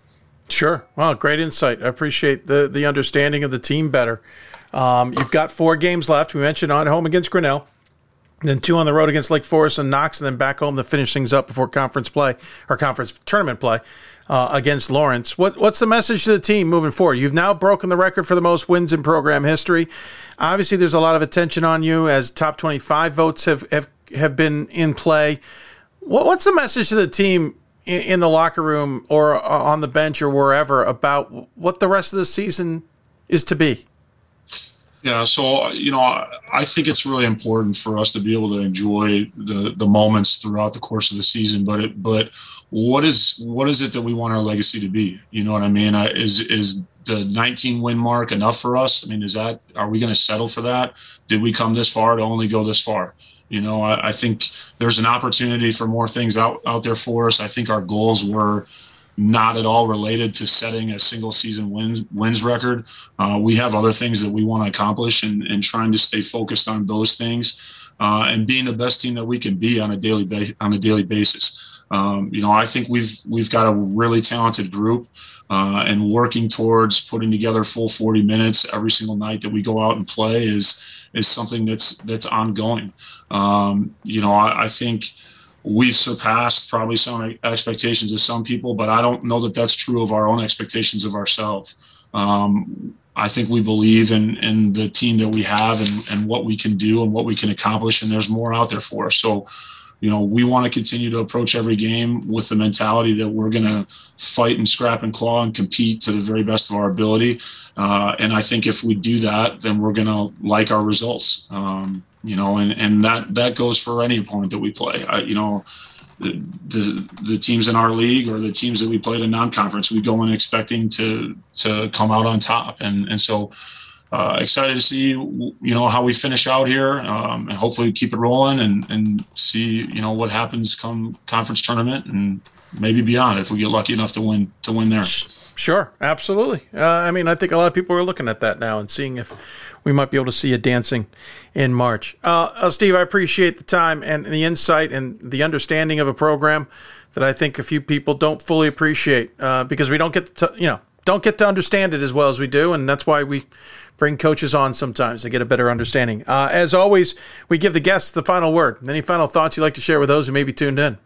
Sure. Well, great insight. I appreciate the the understanding of the team better. Um, you've got four games left. We mentioned on home against Grinnell then two on the road against Lake Forest and Knox, and then back home to finish things up before conference play or conference tournament play uh, against Lawrence. What, what's the message to the team moving forward? You've now broken the record for the most wins in program history. Obviously, there's a lot of attention on you as top 25 votes have have, have been in play. What, what's the message to the team in, in the locker room or uh, on the bench or wherever about what the rest of the season is to be? Yeah, so you know, I think it's really important for us to be able to enjoy the the moments throughout the course of the season. But it, but what is what is it that we want our legacy to be? You know what I mean? Is is the 19 win mark enough for us? I mean, is that are we going to settle for that? Did we come this far to only go this far? You know, I, I think there's an opportunity for more things out out there for us. I think our goals were not at all related to setting a single season wins wins record. Uh, we have other things that we want to accomplish, and, and trying to stay focused on those things, uh, and being the best team that we can be on a daily ba- on a daily basis. Um, you know, I think we've we've got a really talented group, uh, and working towards putting together full 40 minutes every single night that we go out and play is is something that's that's ongoing. Um, you know, I, I think we've surpassed probably some expectations of some people, but I don't know that that's true of our own expectations of ourselves. Um, I think we believe in in the team that we have and, and what we can do and what we can accomplish, and there's more out there for us. So, you know, we want to continue to approach every game with the mentality that we're going to fight and scrap and claw and compete to the very best of our ability. Uh, and I think if we do that, then we're going to like our results. Um, you know, and, and that, that goes for any opponent that we play. I, you know, the, the, the teams in our league or the teams that we played in non-conference, we go in expecting to to come out on top, and and so uh, excited to see you know how we finish out here, um, and hopefully keep it rolling, and and see you know what happens come conference tournament, and maybe beyond if we get lucky enough to win to win there. Sure, absolutely. Uh, I mean, I think a lot of people are looking at that now and seeing if we might be able to see you dancing in March. Uh, uh, Steve, I appreciate the time and the insight and the understanding of a program that I think a few people don't fully appreciate uh, because we don't get to, you know, don't get to understand it as well as we do, and that's why we bring coaches on sometimes to get a better understanding. Uh, as always, we give the guests the final word. Any final thoughts you'd like to share with those who may be tuned in?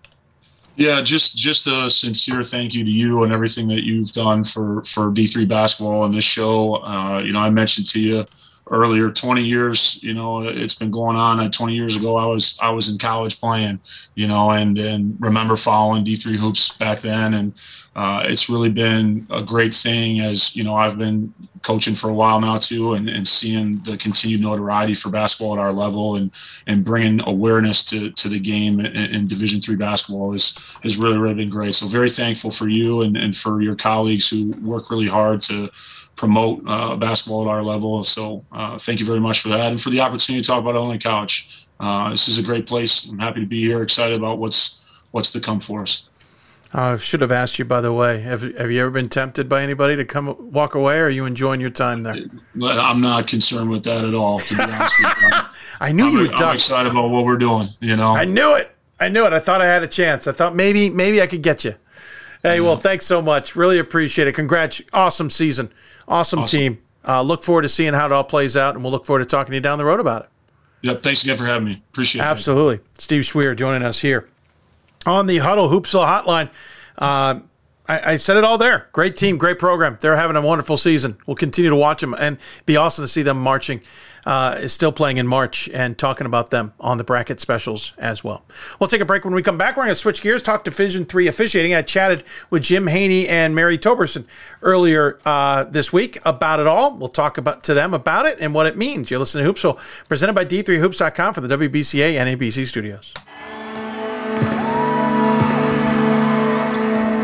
Yeah, just just a sincere thank you to you and everything that you've done for for D three basketball and this show. Uh, you know, I mentioned to you earlier 20 years you know it's been going on and 20 years ago i was i was in college playing you know and and remember following d3 hoops back then and uh, it's really been a great thing as you know i've been coaching for a while now too and, and seeing the continued notoriety for basketball at our level and and bringing awareness to to the game in, in division three basketball is has really really been great so very thankful for you and, and for your colleagues who work really hard to promote uh, basketball at our level. So uh, thank you very much for that and for the opportunity to talk about Illinois College. Uh, this is a great place. I'm happy to be here. Excited about what's what's to come for us. I should have asked you, by the way. Have Have you ever been tempted by anybody to come walk away? Or are you enjoying your time there? I'm not concerned with that at all. To be honest with you, I knew I'm, you would. I'm excited about what we're doing. You know, I knew it. I knew it. I thought I had a chance. I thought maybe maybe I could get you. Hey, well, thanks so much. Really appreciate it. Congrats. Awesome season. Awesome, awesome. team. Uh, look forward to seeing how it all plays out, and we'll look forward to talking to you down the road about it. Yep. Thanks again for having me. Appreciate it. Absolutely. Steve Schweer joining us here on the Huddle Hoopsville Hotline. Uh, I, I, said it all there. Great team, great program. They're having a wonderful season. We'll continue to watch them and be awesome to see them marching uh, still playing in March and talking about them on the bracket specials as well. We'll take a break when we come back. We're going to switch gears, talk Division Three officiating. I chatted with Jim Haney and Mary Toberson earlier uh, this week about it all. We'll talk about to them about it and what it means. You're listening to Hoopsville, presented by D3Hoops.com for the WBCA and ABC studios.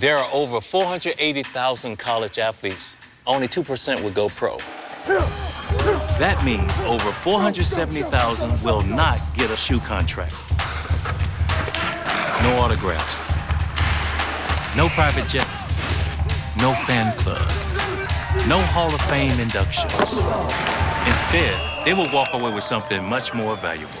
There are over 480,000 college athletes. Only 2% will go pro. That means over 470,000 will not get a shoe contract. No autographs. No private jets. No fan clubs. No Hall of Fame inductions. Instead, they will walk away with something much more valuable.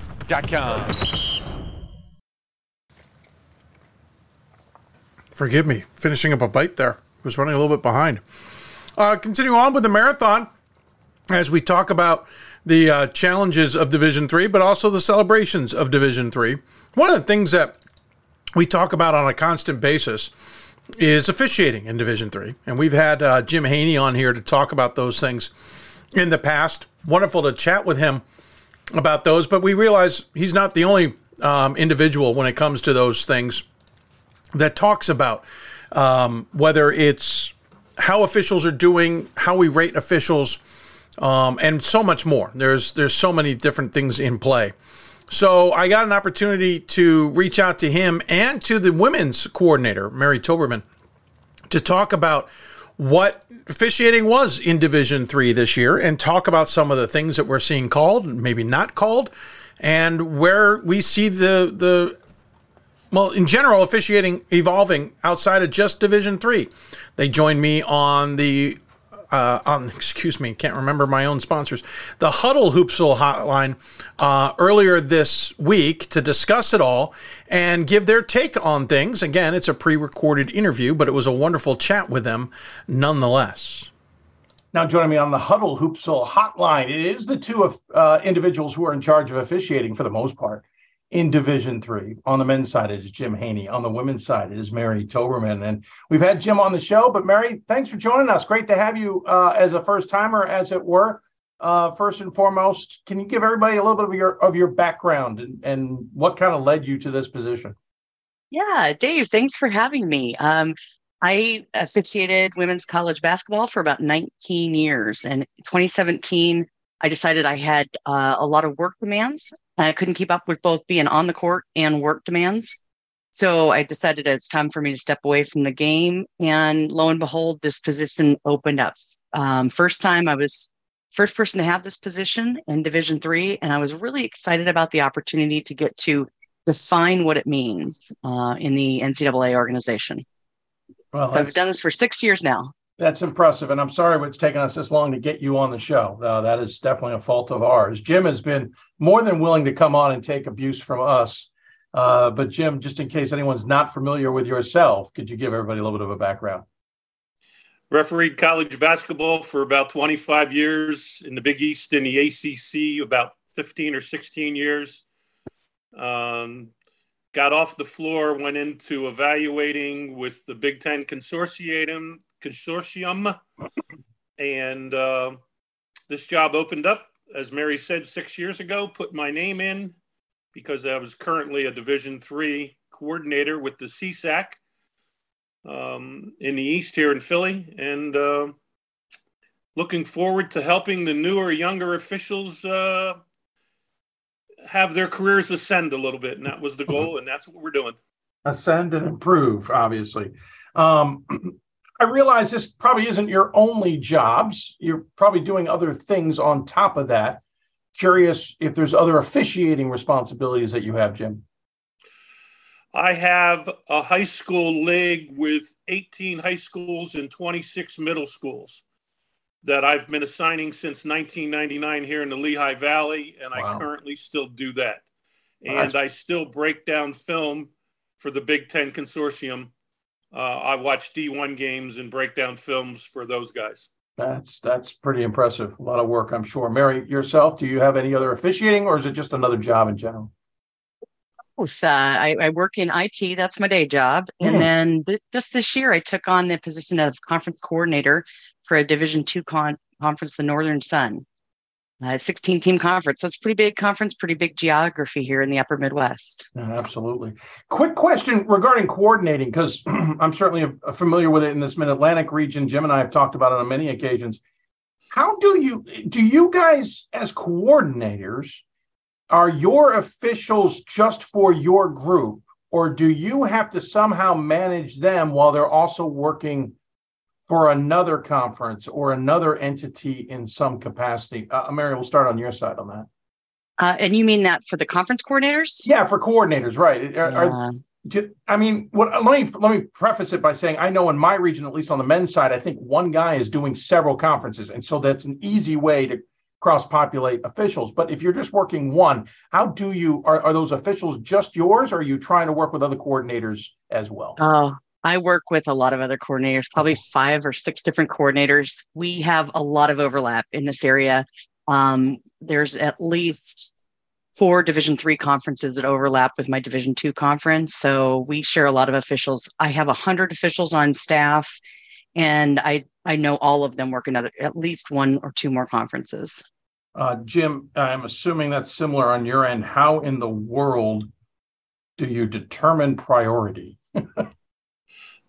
Forgive me, finishing up a bite there. Was running a little bit behind. Uh, continue on with the marathon as we talk about the uh, challenges of Division Three, but also the celebrations of Division Three. One of the things that we talk about on a constant basis is officiating in Division Three, and we've had uh, Jim Haney on here to talk about those things in the past. Wonderful to chat with him about those, but we realize he's not the only um, individual when it comes to those things that talks about um, whether it's how officials are doing, how we rate officials, um, and so much more. There's there's so many different things in play. So I got an opportunity to reach out to him and to the women's coordinator, Mary Toberman, to talk about what officiating was in Division Three this year, and talk about some of the things that we're seeing called, maybe not called, and where we see the the well, in general, officiating evolving outside of just Division Three. They joined me on the uh, on excuse me, can't remember my own sponsors, the Huddle Hoopsville hotline uh, earlier this week to discuss it all and give their take on things. Again, it's a pre-recorded interview, but it was a wonderful chat with them nonetheless. Now, joining me on the Huddle Hoopsville hotline, it is the two of, uh, individuals who are in charge of officiating for the most part in Division Three. On the men's side, it is Jim Haney. On the women's side, it is Mary Toberman. And we've had Jim on the show, but Mary, thanks for joining us. Great to have you uh, as a first timer, as it were. Uh, first and foremost, can you give everybody a little bit of your of your background and, and what kind of led you to this position? Yeah, Dave, thanks for having me. Um, I officiated women's college basketball for about 19 years. And 2017, I decided I had uh, a lot of work demands I couldn't keep up with both being on the court and work demands. So I decided it's time for me to step away from the game. And lo and behold, this position opened up. Um, first time I was first person to have this position in Division Three, and I was really excited about the opportunity to get to define what it means uh, in the NCAA organization. Well, so I've done this for six years now. That's impressive, and I'm sorry it's taken us this long to get you on the show. Uh, that is definitely a fault of ours. Jim has been more than willing to come on and take abuse from us. Uh, but Jim, just in case anyone's not familiar with yourself, could you give everybody a little bit of a background? Refereed college basketball for about 25 years in the Big East in the ACC, about 15 or 16 years. Um, got off the floor, went into evaluating with the Big Ten Consortium, consortium, and uh, this job opened up, as Mary said six years ago. Put my name in because I was currently a Division three coordinator with the CSAC um, in the East here in Philly, and uh, looking forward to helping the newer, younger officials. Uh, have their careers ascend a little bit, and that was the goal, and that's what we're doing. Ascend and improve, obviously. Um, I realize this probably isn't your only jobs. You're probably doing other things on top of that. Curious if there's other officiating responsibilities that you have, Jim. I have a high school league with 18 high schools and 26 middle schools that I've been assigning since 1999 here in the Lehigh Valley, and wow. I currently still do that. And I still break down film for the Big Ten Consortium uh, I watch D1 games and break down films for those guys. That's that's pretty impressive. A lot of work, I'm sure. Mary, yourself, do you have any other officiating, or is it just another job in general? Uh, I, I, work in IT. That's my day job. Mm. And then th- just this year, I took on the position of conference coordinator for a Division two con- conference, the Northern Sun uh, 16 team conference. So it's pretty big conference, pretty big geography here in the upper Midwest. Yeah, absolutely. Quick question regarding coordinating, because I'm certainly familiar with it in this mid Atlantic region. Jim and I have talked about it on many occasions. How do you, do you guys as coordinators, are your officials just for your group, or do you have to somehow manage them while they're also working for another conference or another entity in some capacity. Uh, Mary, we'll start on your side on that. Uh, and you mean that for the conference coordinators? Yeah, for coordinators, right? Are, yeah. are, I mean, what, let me let me preface it by saying I know in my region, at least on the men's side, I think one guy is doing several conferences, and so that's an easy way to cross-populate officials. But if you're just working one, how do you are, are those officials just yours, or are you trying to work with other coordinators as well? Oh, I work with a lot of other coordinators, probably five or six different coordinators. We have a lot of overlap in this area. Um, there's at least four Division three conferences that overlap with my Division two conference, so we share a lot of officials. I have a hundred officials on staff, and I I know all of them work in other, at least one or two more conferences. Uh, Jim, I'm assuming that's similar on your end. How in the world do you determine priority?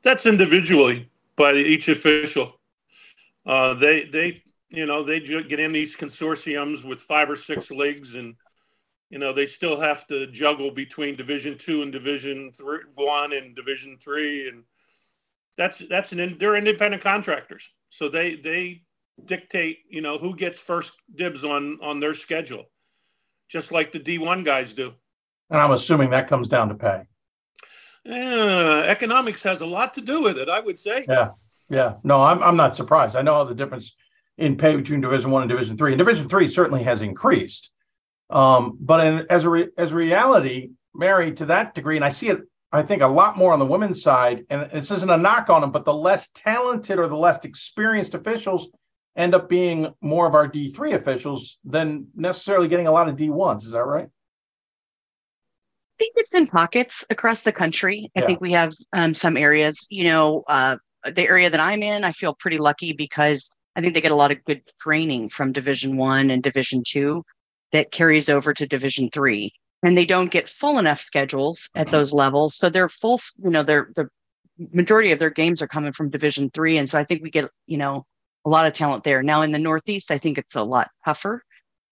That's individually by each official. Uh, they they you know, they get in these consortiums with five or six leagues, and you know they still have to juggle between Division two and Division three, one and Division three, and that's that's an they're independent contractors, so they they dictate you know who gets first dibs on on their schedule, just like the D one guys do. And I'm assuming that comes down to pay. Economics has a lot to do with it, I would say. Yeah, yeah. No, I'm I'm not surprised. I know the difference in pay between Division One and Division Three. And Division Three certainly has increased, um, but in, as a re, as reality, Mary, to that degree, and I see it, I think a lot more on the women's side. And this isn't a knock on them, but the less talented or the less experienced officials end up being more of our D three officials than necessarily getting a lot of D ones. Is that right? I think it's in pockets across the country. I think we have um, some areas, you know, uh, the area that I'm in, I feel pretty lucky because I think they get a lot of good training from Division One and Division Two that carries over to Division Three, and they don't get full enough schedules at mm-hmm. those levels. So they're full, you know, they're the majority of their games are coming from Division Three, and so I think we get, you know, a lot of talent there. Now in the Northeast, I think it's a lot tougher.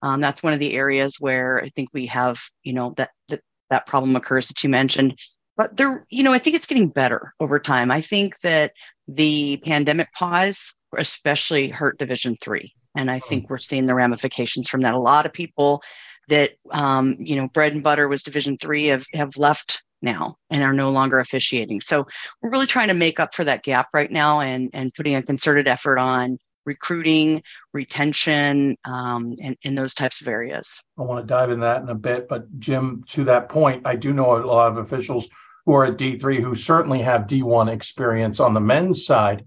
Um, that's one of the areas where I think we have, you know, that that that problem occurs that you mentioned. But there, you know, I think it's getting better over time. I think that the pandemic pause especially hurt Division three. And I think we're seeing the ramifications from that. A lot of people that um, you know bread and butter was Division three have have left now and are no longer officiating. So we're really trying to make up for that gap right now and and putting a concerted effort on recruiting, retention, um, and in those types of areas. I want to dive in that in a bit, but Jim, to that point, I do know a lot of officials who are at D3 who certainly have D1 experience on the men's side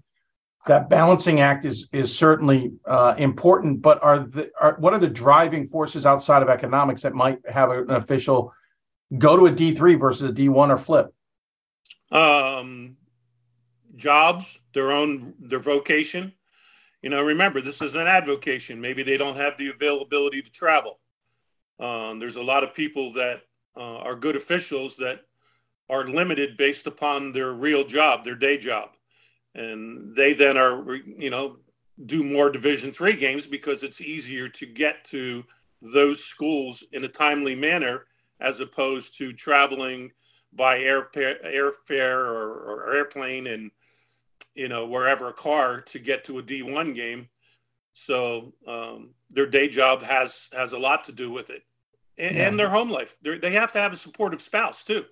that balancing act is is certainly uh, important, but are the are, what are the driving forces outside of economics that might have an official go to a D three versus a D one or flip? Um, jobs, their own their vocation. You know, remember this is an advocation. Maybe they don't have the availability to travel. Um, there's a lot of people that uh, are good officials that are limited based upon their real job, their day job and they then are you know do more division three games because it's easier to get to those schools in a timely manner as opposed to traveling by airfare, airfare or, or airplane and you know wherever a car to get to a d1 game so um, their day job has has a lot to do with it and, yeah. and their home life They're, they have to have a supportive spouse too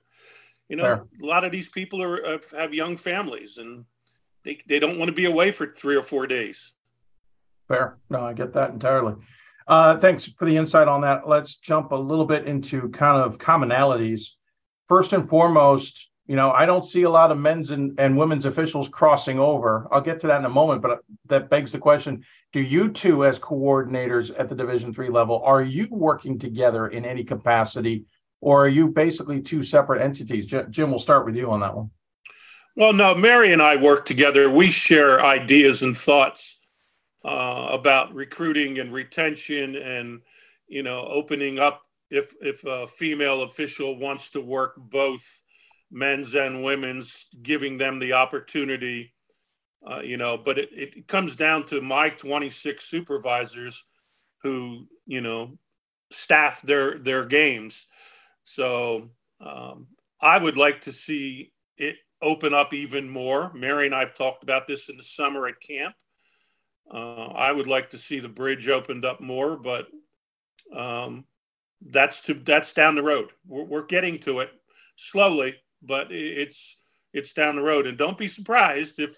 you know Fair. a lot of these people are have young families and they, they don't want to be away for three or four days. Fair. No, I get that entirely. Uh, thanks for the insight on that. Let's jump a little bit into kind of commonalities. First and foremost, you know, I don't see a lot of men's and, and women's officials crossing over. I'll get to that in a moment, but that begs the question: Do you two, as coordinators at the Division three level, are you working together in any capacity, or are you basically two separate entities? Jim, we'll start with you on that one. Well, no, Mary and I work together. We share ideas and thoughts uh, about recruiting and retention, and you know, opening up if if a female official wants to work both men's and women's, giving them the opportunity. Uh, you know, but it, it comes down to my 26 supervisors who you know staff their their games. So um, I would like to see it open up even more. Mary and I have talked about this in the summer at camp. Uh, I would like to see the bridge opened up more, but um, that's to that's down the road. We're, we're, getting to it slowly, but it's it's down the road. And don't be surprised if,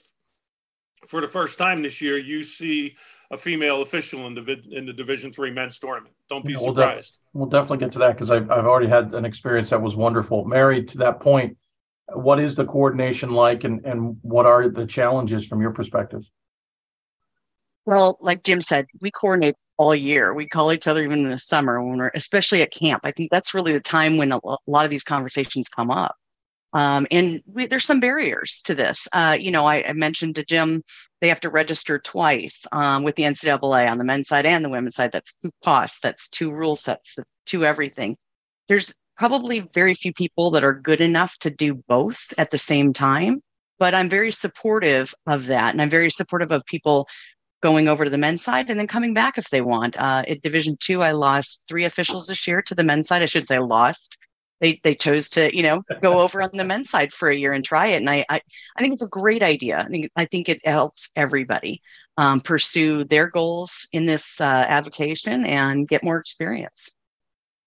for the first time this year, you see a female official in the in the Division Three men's tournament. Don't be yeah, we'll surprised. Def- we'll definitely get to that because I've I've already had an experience that was wonderful. Mary, to that point what is the coordination like and, and what are the challenges from your perspective? Well, like Jim said, we coordinate all year. We call each other even in the summer when we're, especially at camp. I think that's really the time when a lot of these conversations come up. Um, and we, there's some barriers to this. Uh, you know, I, I, mentioned to Jim they have to register twice um, with the NCAA on the men's side and the women's side. That's two costs. That's two rule sets. Two everything. There's probably very few people that are good enough to do both at the same time. But I'm very supportive of that. And I'm very supportive of people going over to the men's side and then coming back if they want. Uh, at Division Two, I lost three officials this year to the men's side. I should say lost. They they chose to you know go over on the men's side for a year and try it, and I I, I think it's a great idea. I think I think it helps everybody um, pursue their goals in this uh, avocation and get more experience.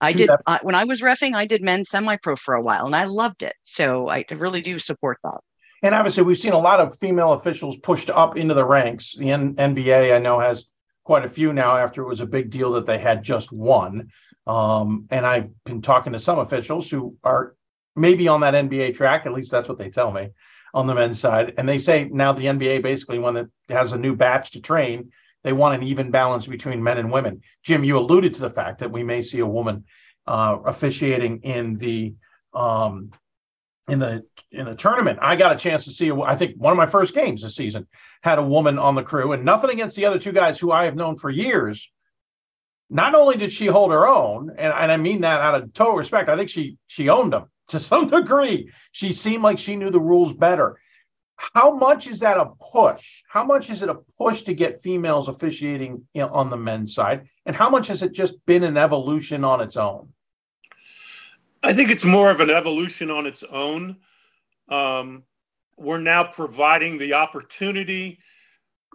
I did uh, when I was refing. I did men's semi-pro for a while, and I loved it. So I really do support that. And obviously, we've seen a lot of female officials pushed up into the ranks. The N- NBA, I know, has quite a few now after it was a big deal that they had just one. Um, and I've been talking to some officials who are maybe on that NBA track, at least that's what they tell me on the men's side. And they say now the NBA basically, when it has a new batch to train, they want an even balance between men and women. Jim, you alluded to the fact that we may see a woman uh, officiating in the um, in the in the tournament. I got a chance to see. I think one of my first games this season had a woman on the crew, and nothing against the other two guys who I have known for years. Not only did she hold her own, and, and I mean that out of total respect, I think she she owned them to some degree. She seemed like she knew the rules better. How much is that a push? How much is it a push to get females officiating on the men's side? And how much has it just been an evolution on its own? I think it's more of an evolution on its own. Um, we're now providing the opportunity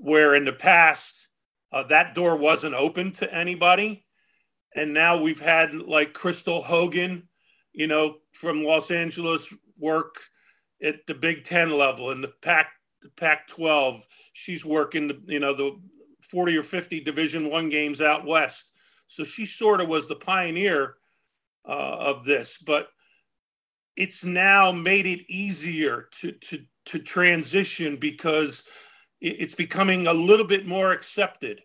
where in the past uh, that door wasn't open to anybody. And now we've had like Crystal Hogan, you know, from Los Angeles work at the Big Ten level and the Pac the Pac 12. She's working the, you know, the 40 or 50 Division One games out west. So she sort of was the pioneer uh, of this, but it's now made it easier to to to transition because it's becoming a little bit more accepted.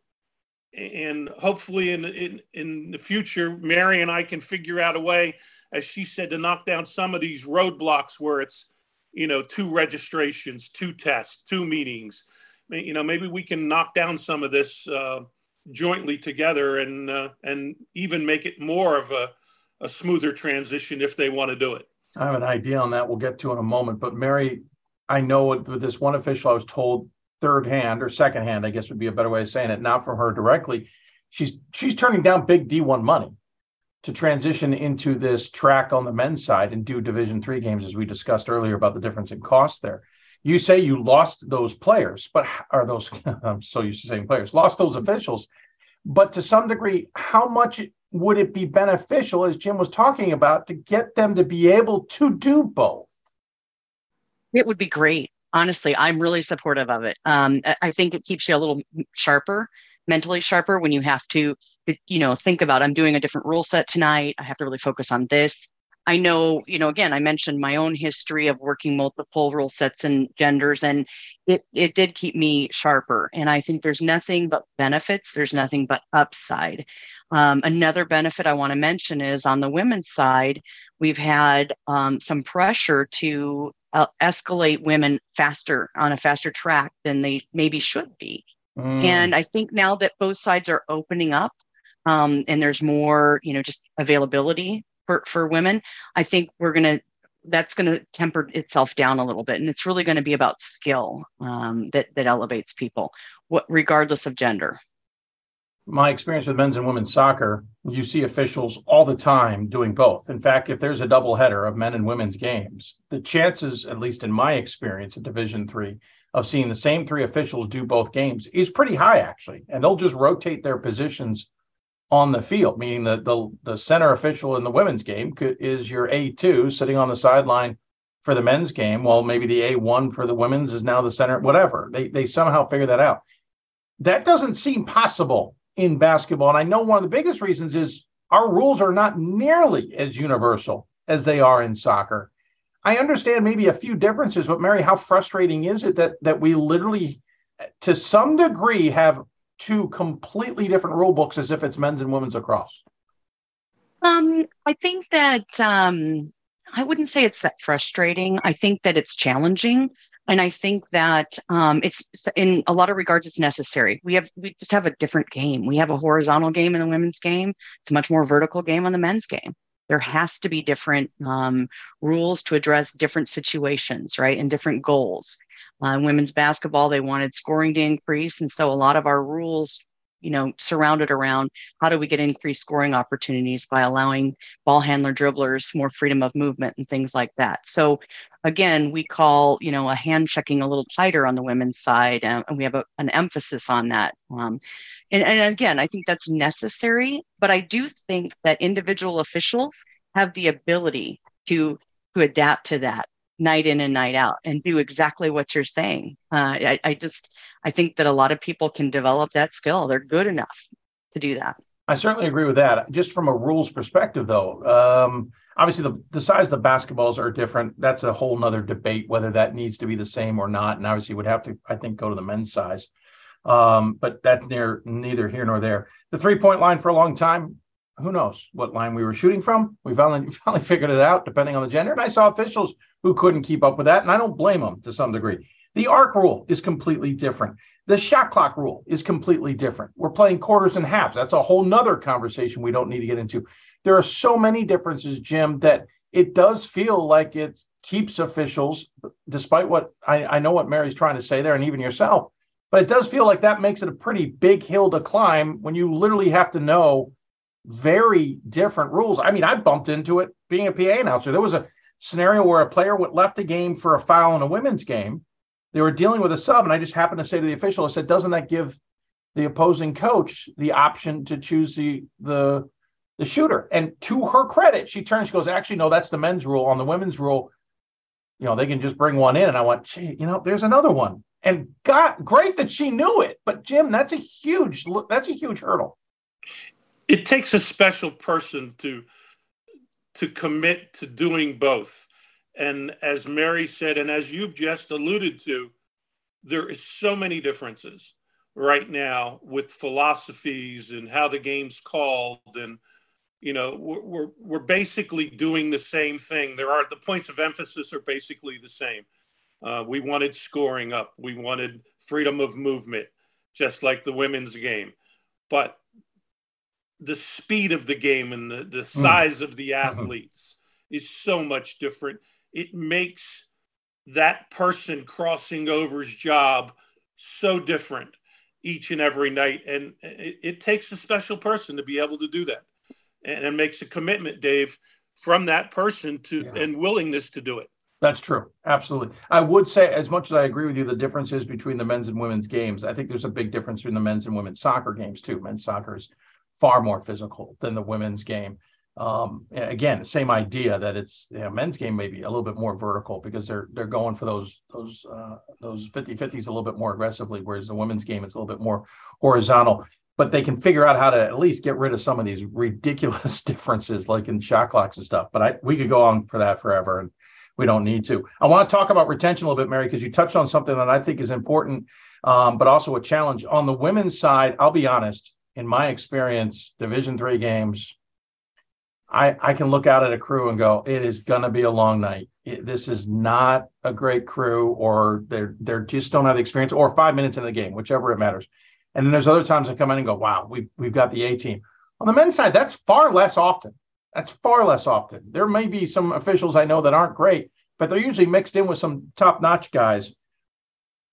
And hopefully in, in in the future mary and i can figure out a way as she said to knock down some of these roadblocks where it's you know two registrations two tests two meetings. You know maybe we can knock down some of this uh, jointly together and uh, and even make it more of a, a smoother transition if they want to do it. I have an idea on that. We'll get to in a moment. But Mary, I know with this one official, I was told third hand or second hand, I guess would be a better way of saying it, not from her directly. She's she's turning down big D1 money to transition into this track on the men's side and do Division three games, as we discussed earlier about the difference in cost there. You say you lost those players, but are those I'm so used to saying players, lost those officials. But to some degree, how much would it be beneficial, as Jim was talking about, to get them to be able to do both? It would be great. Honestly, I'm really supportive of it. Um, I think it keeps you a little sharper, mentally sharper when you have to, you know, think about I'm doing a different rule set tonight. I have to really focus on this. I know, you know, again, I mentioned my own history of working multiple rule sets and genders, and it it did keep me sharper. And I think there's nothing but benefits. There's nothing but upside. Um, another benefit I want to mention is on the women's side, we've had um, some pressure to uh, escalate women faster on a faster track than they maybe should be. Mm. And I think now that both sides are opening up um, and there's more, you know, just availability for, for women, I think we're going to that's going to temper itself down a little bit and it's really going to be about skill um, that that elevates people what regardless of gender my experience with men's and women's soccer, you see officials all the time doing both. In fact, if there's a double header of men and women's games, the chances, at least in my experience at Division three, of seeing the same three officials do both games is pretty high, actually. And they'll just rotate their positions on the field, meaning that the, the center official in the women's game could, is your A2 sitting on the sideline for the men's game, while maybe the A1 for the women's is now the center, whatever. They, they somehow figure that out. That doesn't seem possible in basketball. And I know one of the biggest reasons is our rules are not nearly as universal as they are in soccer. I understand maybe a few differences, but Mary, how frustrating is it that that we literally, to some degree, have two completely different rule books as if it's men's and women's across? Um, I think that um, I wouldn't say it's that frustrating. I think that it's challenging. And I think that um, it's in a lot of regards, it's necessary. We have, we just have a different game. We have a horizontal game in the women's game. It's a much more vertical game on the men's game. there has to be different um, rules to address different situations, right, and different goals. Uh, women's basketball, they wanted scoring to increase, and so a lot of our rules, you know, surrounded around how do we get increased scoring opportunities by allowing ball handler dribblers more freedom of movement and things like that. So, again, we call you know a hand checking a little tighter on the women's side, um, and we have a, an emphasis on that. Um, and, and again, I think that's necessary, but I do think that individual officials have the ability to to adapt to that night in and night out and do exactly what you're saying. Uh, I, I just I think that a lot of people can develop that skill. They're good enough to do that. I certainly agree with that. Just from a rules perspective, though, um, obviously the, the size of the basketballs are different. That's a whole nother debate whether that needs to be the same or not. And obviously would have to, I think, go to the men's size. Um, but that's near neither here nor there. The three point line for a long time, who knows what line we were shooting from? We finally finally figured it out, depending on the gender. And I saw officials who couldn't keep up with that, and I don't blame them to some degree. The arc rule is completely different. The shot clock rule is completely different. We're playing quarters and halves. That's a whole nother conversation we don't need to get into. There are so many differences, Jim, that it does feel like it keeps officials, despite what I, I know what Mary's trying to say there, and even yourself, but it does feel like that makes it a pretty big hill to climb when you literally have to know very different rules. I mean, I bumped into it being a PA announcer. There was a scenario where a player left the game for a foul in a women's game. They were dealing with a sub, and I just happened to say to the official, I said, "Doesn't that give the opposing coach the option to choose the the the shooter?" And to her credit, she turns, she goes, "Actually, no, that's the men's rule. On the women's rule, you know, they can just bring one in." And I went, "Gee, you know, there's another one." and got great that she knew it. But Jim, that's a huge that's a huge hurdle. It takes a special person to to commit to doing both. And as Mary said, and as you've just alluded to, there is so many differences right now with philosophies and how the game's called and you know we're, we're, we're basically doing the same thing there are the points of emphasis are basically the same uh, we wanted scoring up. We wanted freedom of movement, just like the women's game. But the speed of the game and the, the mm. size of the mm-hmm. athletes is so much different. It makes that person crossing over's job so different each and every night. And it, it takes a special person to be able to do that. And it makes a commitment, Dave, from that person to yeah. and willingness to do it. That's true. Absolutely. I would say, as much as I agree with you, the differences between the men's and women's games, I think there's a big difference between the men's and women's soccer games, too. Men's soccer is far more physical than the women's game. Um, again, same idea that it's you know, men's game maybe a little bit more vertical because they're they're going for those those uh, those 50-50s a little bit more aggressively, whereas the women's game it's a little bit more horizontal. But they can figure out how to at least get rid of some of these ridiculous differences, like in shot clocks and stuff. But I we could go on for that forever. And we don't need to. I want to talk about retention a little bit, Mary, because you touched on something that I think is important, um, but also a challenge on the women's side. I'll be honest, in my experience, Division three games, I I can look out at a crew and go, it is going to be a long night. It, this is not a great crew, or they're they're just don't have the experience, or five minutes in the game, whichever it matters. And then there's other times I come in and go, wow, we've we've got the A team. On the men's side, that's far less often. That's far less often. There may be some officials I know that aren't great, but they're usually mixed in with some top-notch guys.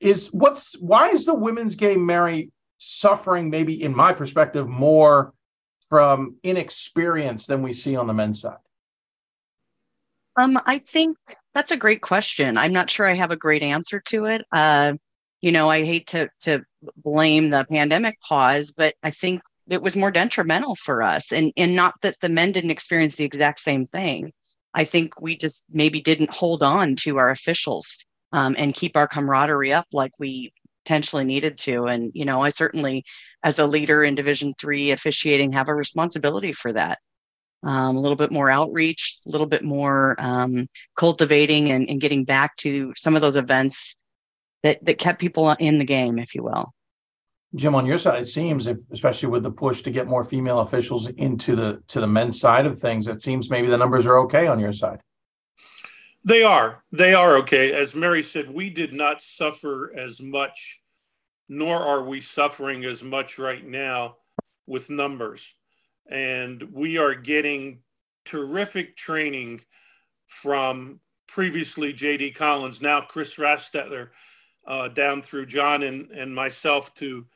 Is what's why is the women's game, Mary, suffering maybe in my perspective more from inexperience than we see on the men's side? Um, I think that's a great question. I'm not sure I have a great answer to it. Uh, you know, I hate to to blame the pandemic pause, but I think it was more detrimental for us and and not that the men didn't experience the exact same thing i think we just maybe didn't hold on to our officials um, and keep our camaraderie up like we potentially needed to and you know i certainly as a leader in division three officiating have a responsibility for that um, a little bit more outreach a little bit more um, cultivating and, and getting back to some of those events that, that kept people in the game if you will Jim, on your side, it seems, if, especially with the push to get more female officials into the to the men's side of things, it seems maybe the numbers are okay on your side. They are. They are okay. As Mary said, we did not suffer as much, nor are we suffering as much right now with numbers. And we are getting terrific training from previously JD Collins, now Chris Rastetler, uh, down through John and, and myself to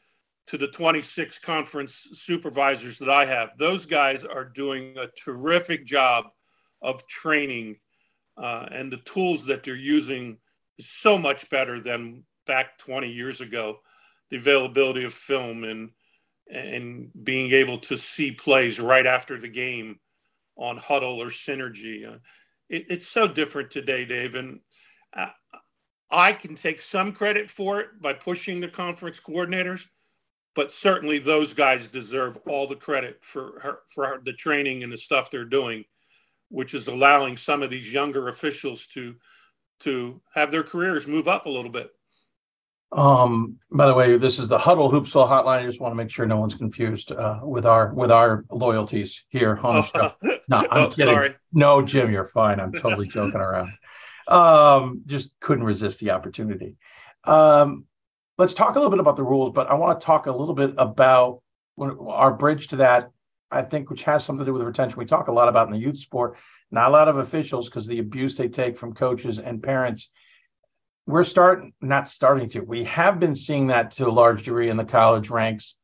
to the 26 conference supervisors that I have. Those guys are doing a terrific job of training, uh, and the tools that they're using is so much better than back 20 years ago. The availability of film and and being able to see plays right after the game on Hudl or Synergy. Uh, it, it's so different today, Dave. And uh, I can take some credit for it by pushing the conference coordinators but certainly those guys deserve all the credit for her, for the training and the stuff they're doing, which is allowing some of these younger officials to to have their careers move up a little bit. Um, by the way, this is the Hudl Hoopsville hotline. I just want to make sure no one's confused uh, with our with our loyalties here on the show. No, I'm oh, kidding. Sorry. No, Jim, you're fine. I'm totally joking around. Um, just couldn't resist the opportunity. Um, let's talk a little bit about the rules, but I want to talk a little bit about our bridge to that. I think which has something to do with retention. We talk a lot about in the youth sport, not a lot of officials because the abuse they take from coaches and parents. We're starting, not starting to. We have been seeing that to a large degree in the college ranks.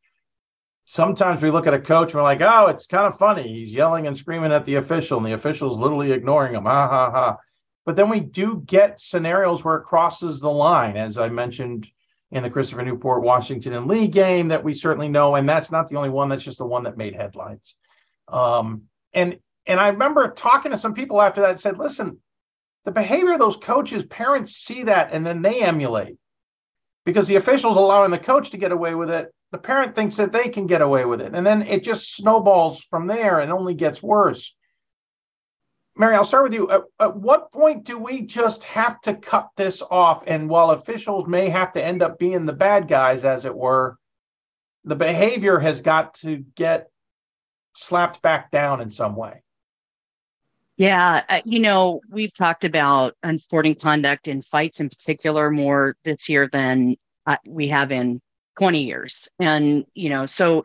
Sometimes we look at a coach and we're like, oh, it's kind of funny. He's yelling and screaming at the official, and the official's literally ignoring him. Ha ha ha. But then we do get scenarios where it crosses the line, as I mentioned in the Christopher Newport Washington and Lee game that we certainly know, and that's not the only one. That's just the one that made headlines. Um, and and I remember talking to some people after that said, listen, the behavior of those coaches, parents see that and then they emulate because the officials allowing the coach to get away with it. The parent thinks that they can get away with it, and then it just snowballs from there and only gets worse. Mary, I'll start with you. At, at, what point do we just have to cut this off? And while officials may have to end up being the bad guys, as it were, the behavior has got to get slapped back down in some way. Yeah, uh, you know, we've talked about unsporting conduct in fights in particular more this year than uh, we have in 20 years. And, you know, so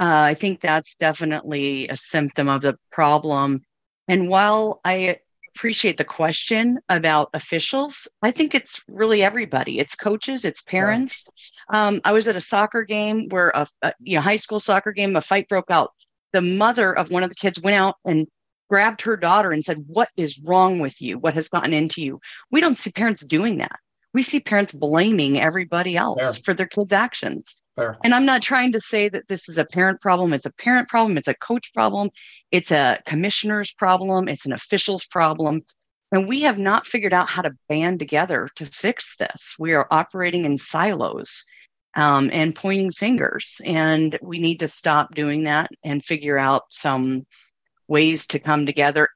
uh, I think that's definitely a symptom of the problem and while I appreciate the question about officials, I think it's really everybody. It's coaches, it's parents. Um, I was at a soccer game where a, a you know high school soccer game, a fight broke out. The mother of one of the kids went out and grabbed her daughter and said, "What is wrong with you? What has gotten into you?" We don't see parents doing that. We see parents blaming everybody else Fair. for their kids' actions. Fair. And I'm not trying to say that this is a parent problem. It's a parent problem. It's a coach problem. It's a commissioner's problem. It's an official's problem. And we have not figured out how to band together to fix this. We are operating in silos um, and pointing fingers. And we need to stop doing that and figure out some ways to come together.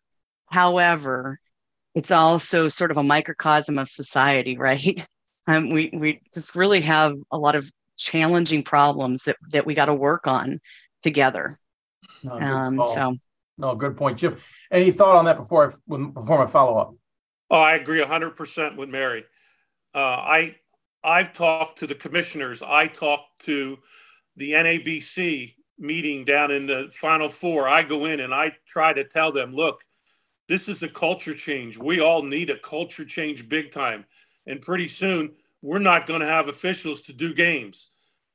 However, it's also sort of a microcosm of society, right? Um, we, we just really have a lot of challenging problems that, that we got to work on together. No, um, so, no, good point, Jim. Any thought on that before I before my follow up? Oh, I agree hundred percent with Mary. Uh, I I've talked to the commissioners. I talked to the NABC meeting down in the Final Four. I go in and I try to tell them, look, this is a culture change. We all need a culture change big time. And pretty soon, we're not going to have officials to do games.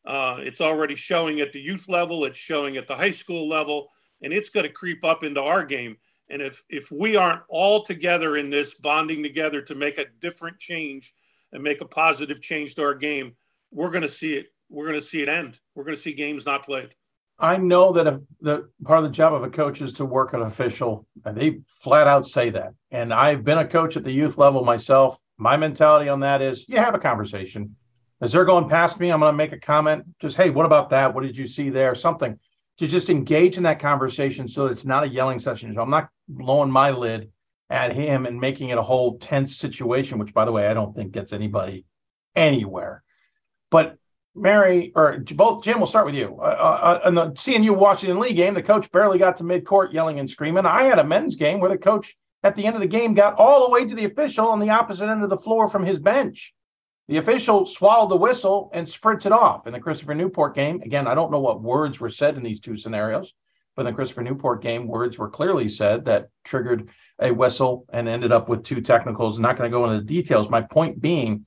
Uh, it's already showing at the youth level, it's showing at the high school level, and it's going to creep up into our game. And if if we aren't all together in this, bonding together to make a different change and make a positive change to our game, we're going to see it. We're going to see it end. We're going to see games not played. I know that if the part of the job of a coach is to work an official, and they flat out say that. And I've been a coach at the youth level myself my mentality on that is you have a conversation. As they're going past me, I'm going to make a comment. Just, hey, what about that? What did you see there? Something to just engage in that conversation so it's not a yelling session. So I'm not blowing my lid at him and making it a whole tense situation, which, by the way, I don't think gets anybody anywhere. But Mary or both Jim, we'll start with you. Uh, uh, in the CNU Washington Lee game, the coach barely got to midcourt yelling and screaming. I had a men's game where the coach at the end of the game got all the way to the official on the opposite end of the floor from his bench. The official swallowed the whistle and sprints it off. In the Christopher Newport game, again, I don't know what words were said in these two scenarios. But in the Christopher Newport game, words were clearly said that triggered a whistle and ended up with two technicals. I'm not going to go into the details. My point being,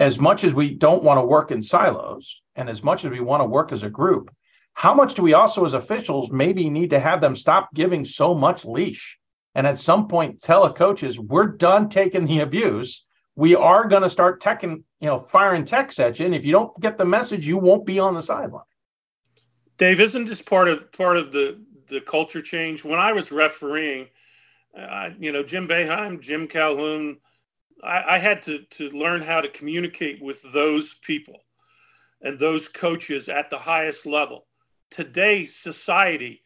as much as we don't want to work in silos and as much as we want to work as a group, how much do we also, as officials, maybe need to have them stop giving so much leash? And at some point, tell the coaches, we're done taking the abuse. We are going to start teching, you know, firing texts at you. And if you don't get the message, you won't be on the sideline. Dave, isn't this part of part of the the culture change? When I was refereeing, uh, you know, Jim Boeheim, Jim Calhoun, I, I had to to learn how to communicate with those people and those coaches at the highest level. Today, society,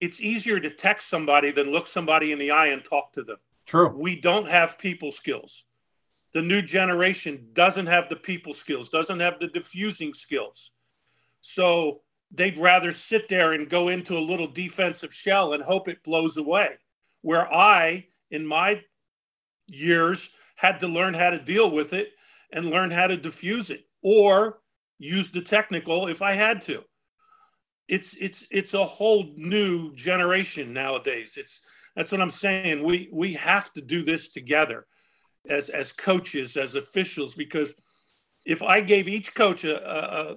it's easier to text somebody than look somebody in the eye and talk to them. True. We don't have people skills. The new generation doesn't have the people skills, doesn't have the diffusing skills. So they'd rather sit there and go into a little defensive shell and hope it blows away. Where I, in my years, had to learn how to deal with it and learn how to diffuse it or use the technical if I had to. It's it's it's a whole new generation nowadays. It's that's what I'm saying. We we have to do this together as as coaches, as officials, because if I gave each coach a, a,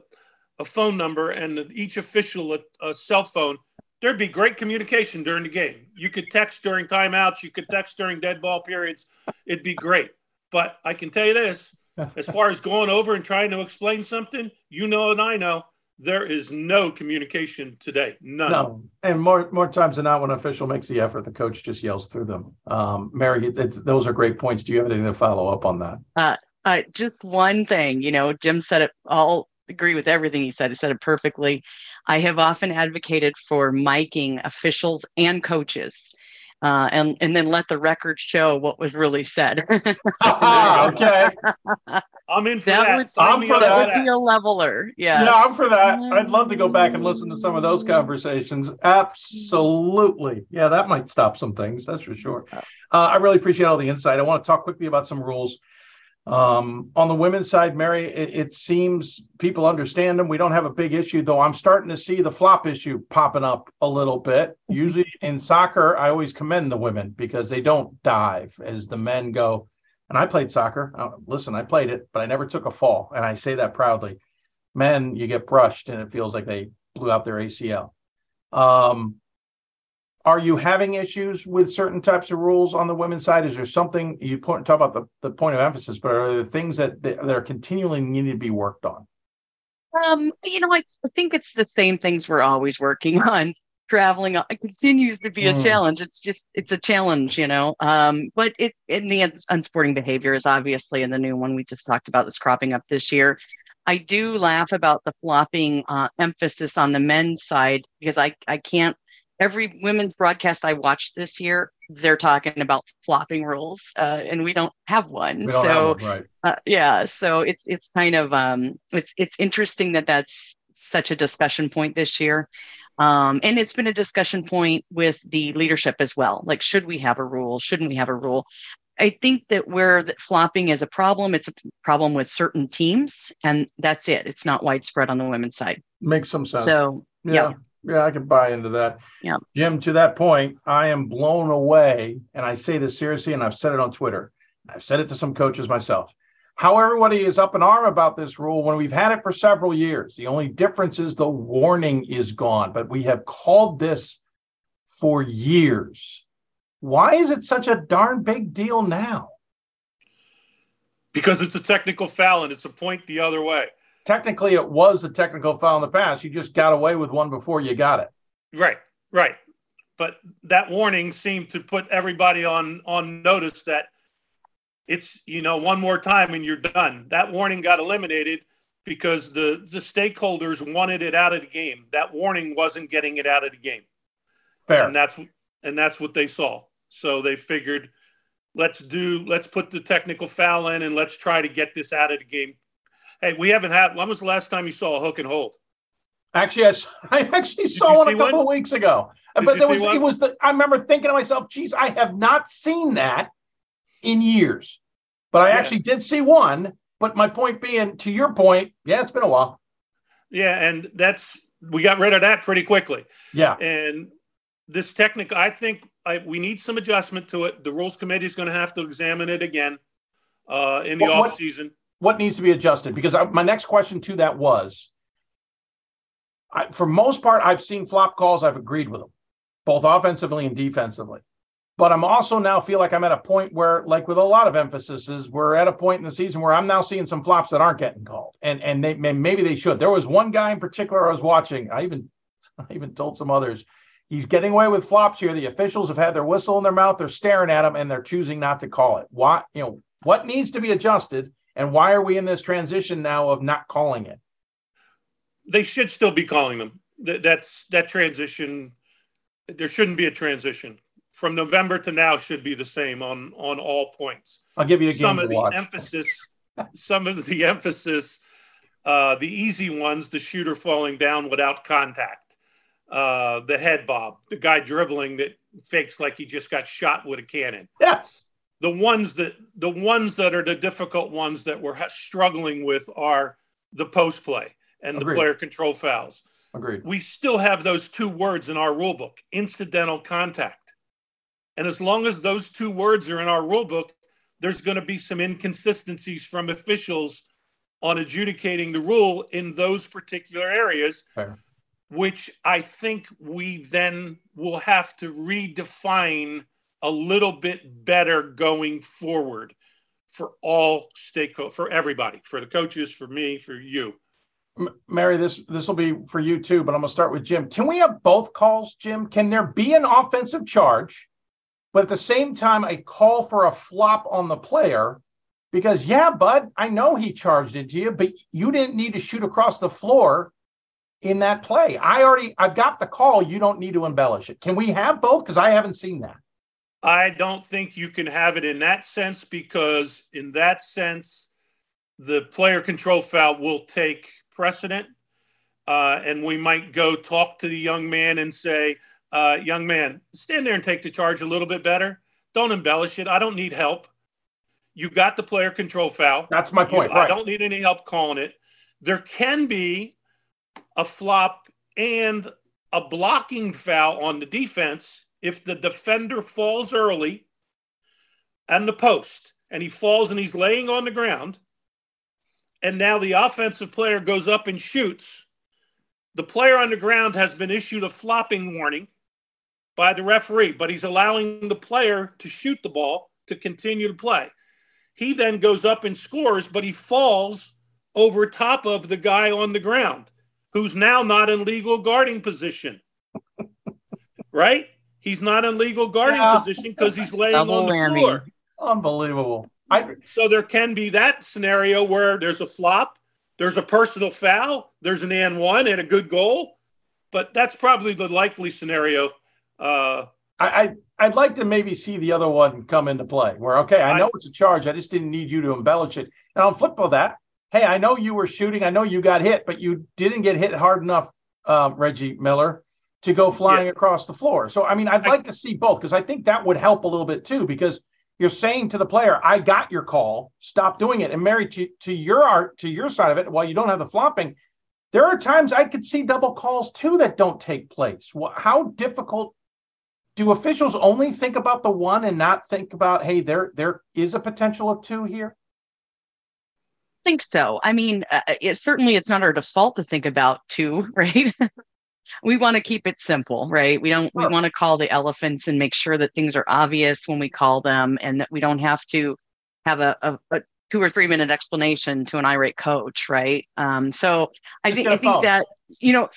a phone number and each official a, a cell phone, there'd be great communication during the game. You could text during timeouts, you could text during dead ball periods. It'd be great. But I can tell you this as far as going over and trying to explain something, you know, and I know there is no communication today. None. No, and more more times than not, when an official makes the effort, the coach just yells through them. Um, Mary, it, those are great points. Do you have anything to follow up on that? Uh, uh, just one thing, you know, Jim said it all agree with everything he said. He said it perfectly. I have often advocated for miking officials and coaches. Uh, and and then let the record show what was really said. okay, I'm in for that. that. Would, Sign me that up for would be a leveler. Yeah. Yeah, I'm for that. I'd love to go back and listen to some of those conversations. Absolutely. Yeah, that might stop some things. That's for sure. Uh, I really appreciate all the insight. I want to talk quickly about some rules. Um, on the women's side, Mary, it, it, seems people understand them. We don't have a big issue, though. I'm starting to see the flop issue popping up a little bit. Usually in soccer, I always commend the women because they don't dive as the men go. And I played soccer. Uh, listen, I played it, but I never took a fall. And I say that proudly. Men, you get brushed and it feels like they blew out their ACL. Um, are you having issues with certain types of rules on the women's side? Is there something you point, talk about the, the point of emphasis, but are there things that, that are continually needing to be worked on? Um, you know, I think it's the same things we're always working on. Traveling it continues to be a Mm. challenge. It's just it's a challenge, you know. Um, but it in the uns- unsporting behavior is obviously in the new one we just talked about that's cropping up this year. I do laugh about the flopping uh, emphasis on the men's side because I I can't every women's broadcast I watched this year, they're talking about flopping rules, uh, and we don't have one. Don't so have one, right. uh, yeah, so it's it's kind of um, it's it's interesting that that's such a discussion point this year. Um, and it's been a discussion point with the leadership as well. Like, should we have a rule? Shouldn't we have a rule? I think that where the flopping is a problem, it's a problem with certain teams, and that's it. It's not widespread on the women's side. Makes some sense. So, yeah. yeah. Yeah, I can buy into that. Yeah. Jim, to that point, I am blown away. And I say this seriously, and I've said it on Twitter. I've said it to some coaches myself. How everybody is up in arm about this rule when we've had it for several years. The only difference is the warning is gone, but we have called this for years. Why is it such a darn big deal now? because it's a technical foul and it's a point the other way. Technically, it was a technical foul in the past. You just got away with one before you got it. Right, right. But that warning seemed to put everybody on on notice that it's you know one more time and you're done. That warning got eliminated because the the stakeholders wanted it out of the game. That warning wasn't getting it out of the game. Fair. And that's and that's what they saw. So they figured let's do let's put the technical foul in and let's try to get this out of the game. Hey, we haven't had when was the last time you saw a hook and hold? Actually, I actually saw one a couple one? of weeks ago. Did but there was one? it was the I remember thinking to myself, geez, I have not seen that in years. But I Yeah. actually did see one. But my point being, to your point, yeah, it's been a while. Yeah, and that's we got rid of that pretty quickly. Yeah. And this technical, I think I, we need some adjustment to it. The rules committee is going to have to examine it again uh, in the What- off season. What needs to be adjusted? Because I, my next question to that was, I, for most part, I've seen flop calls. I've agreed with them, both offensively and defensively. But I'm also now feel like I'm at a point where, like with a lot of emphases, we're at a point in the season where I'm now seeing some flops that aren't getting called, and and they maybe they should. There was one guy in particular I was watching. I even I even told some others. He's getting away with flops here. The officials have had their whistle in their mouth. They're staring at him and they're choosing not to call it. Why, you know, what needs to be adjusted and why are we in this transition now of not calling it? They should still be calling them. That, that's that transition. There shouldn't be a transition from November to now. Should be the same on on all points. I'll give you a game some to of the emphasis. some of the emphasis. Uh, the easy ones, the shooter falling down without contact, uh, the head bob, the guy dribbling that fakes like he just got shot with a cannon. Yes. The ones that the ones that are the difficult ones that we're ha- struggling with are the post play and Agreed. the player control fouls. Agreed. We still have those two words in our rule book, incidental contact. And as long as those two words are in our rule book, there's going to be some inconsistencies from officials on adjudicating the rule in those particular areas, Fair. which I think we then will have to redefine a little bit better going forward for all stakeholders, for everybody, for the coaches, for me, for you. Mary, this this will be for you too, but I'm gonna start with Jim. Can we have both calls, Jim? Can there be an offensive charge, but at the same time a call for a flop on the player? Because yeah, bud, I know he charged into you, but you didn't need to shoot across the floor in that play. I already I've got the call. You don't need to embellish it. Can we have both? Because I haven't seen that. I don't think you can have it in that sense because, in that sense, the player control foul will take precedent. Uh, and we might go talk to the young man and say, uh, Young man, stand there and take the charge a little bit better. Don't embellish it. I don't need help. You got the player control foul. That's my You- point. I don't need any help calling it. There can be a flop and a blocking foul on the defense if the defender falls early and the post and he falls and he's laying on the ground and now the offensive player goes up and shoots the player on the ground has been issued a flopping warning by the referee but he's allowing the player to shoot the ball to continue to play. He then goes up and scores but he falls over top of the guy on the ground who's now not in legal guarding position. Right he's not in legal guarding Yeah. position because he's laying Double on the whammy. floor Unbelievable. I so there can be that scenario where there's a flop, there's a personal foul, there's an and one and a good goal, but that's probably the likely scenario. Uh, I, I I'd like to maybe see the other one come into play. Where okay, I know it's a charge. I just didn't need you to embellish it. And on flip of that, hey, I know you were shooting. I know you got hit, but you didn't get hit hard enough, um, Reggie Miller, to go flying across the floor. So I mean, I'd like to see both because I think that would help a little bit too. Because you're saying to the player, "I got your call. Stop doing it." And Mary, to, to your art, to your side of it, while you don't have the flopping, there are times I could see double calls too that don't take place. How difficult do officials only think about the one and not think about, hey, there there is a potential of two here? think so. I mean, uh, it certainly it's not our default to think about two, right? We want to keep it simple, right? We don't we want to call the elephants and make sure that things are obvious when we call them and that we don't have to have a, a, a two or three minute explanation to an irate coach, right? Um, so I think I think that you know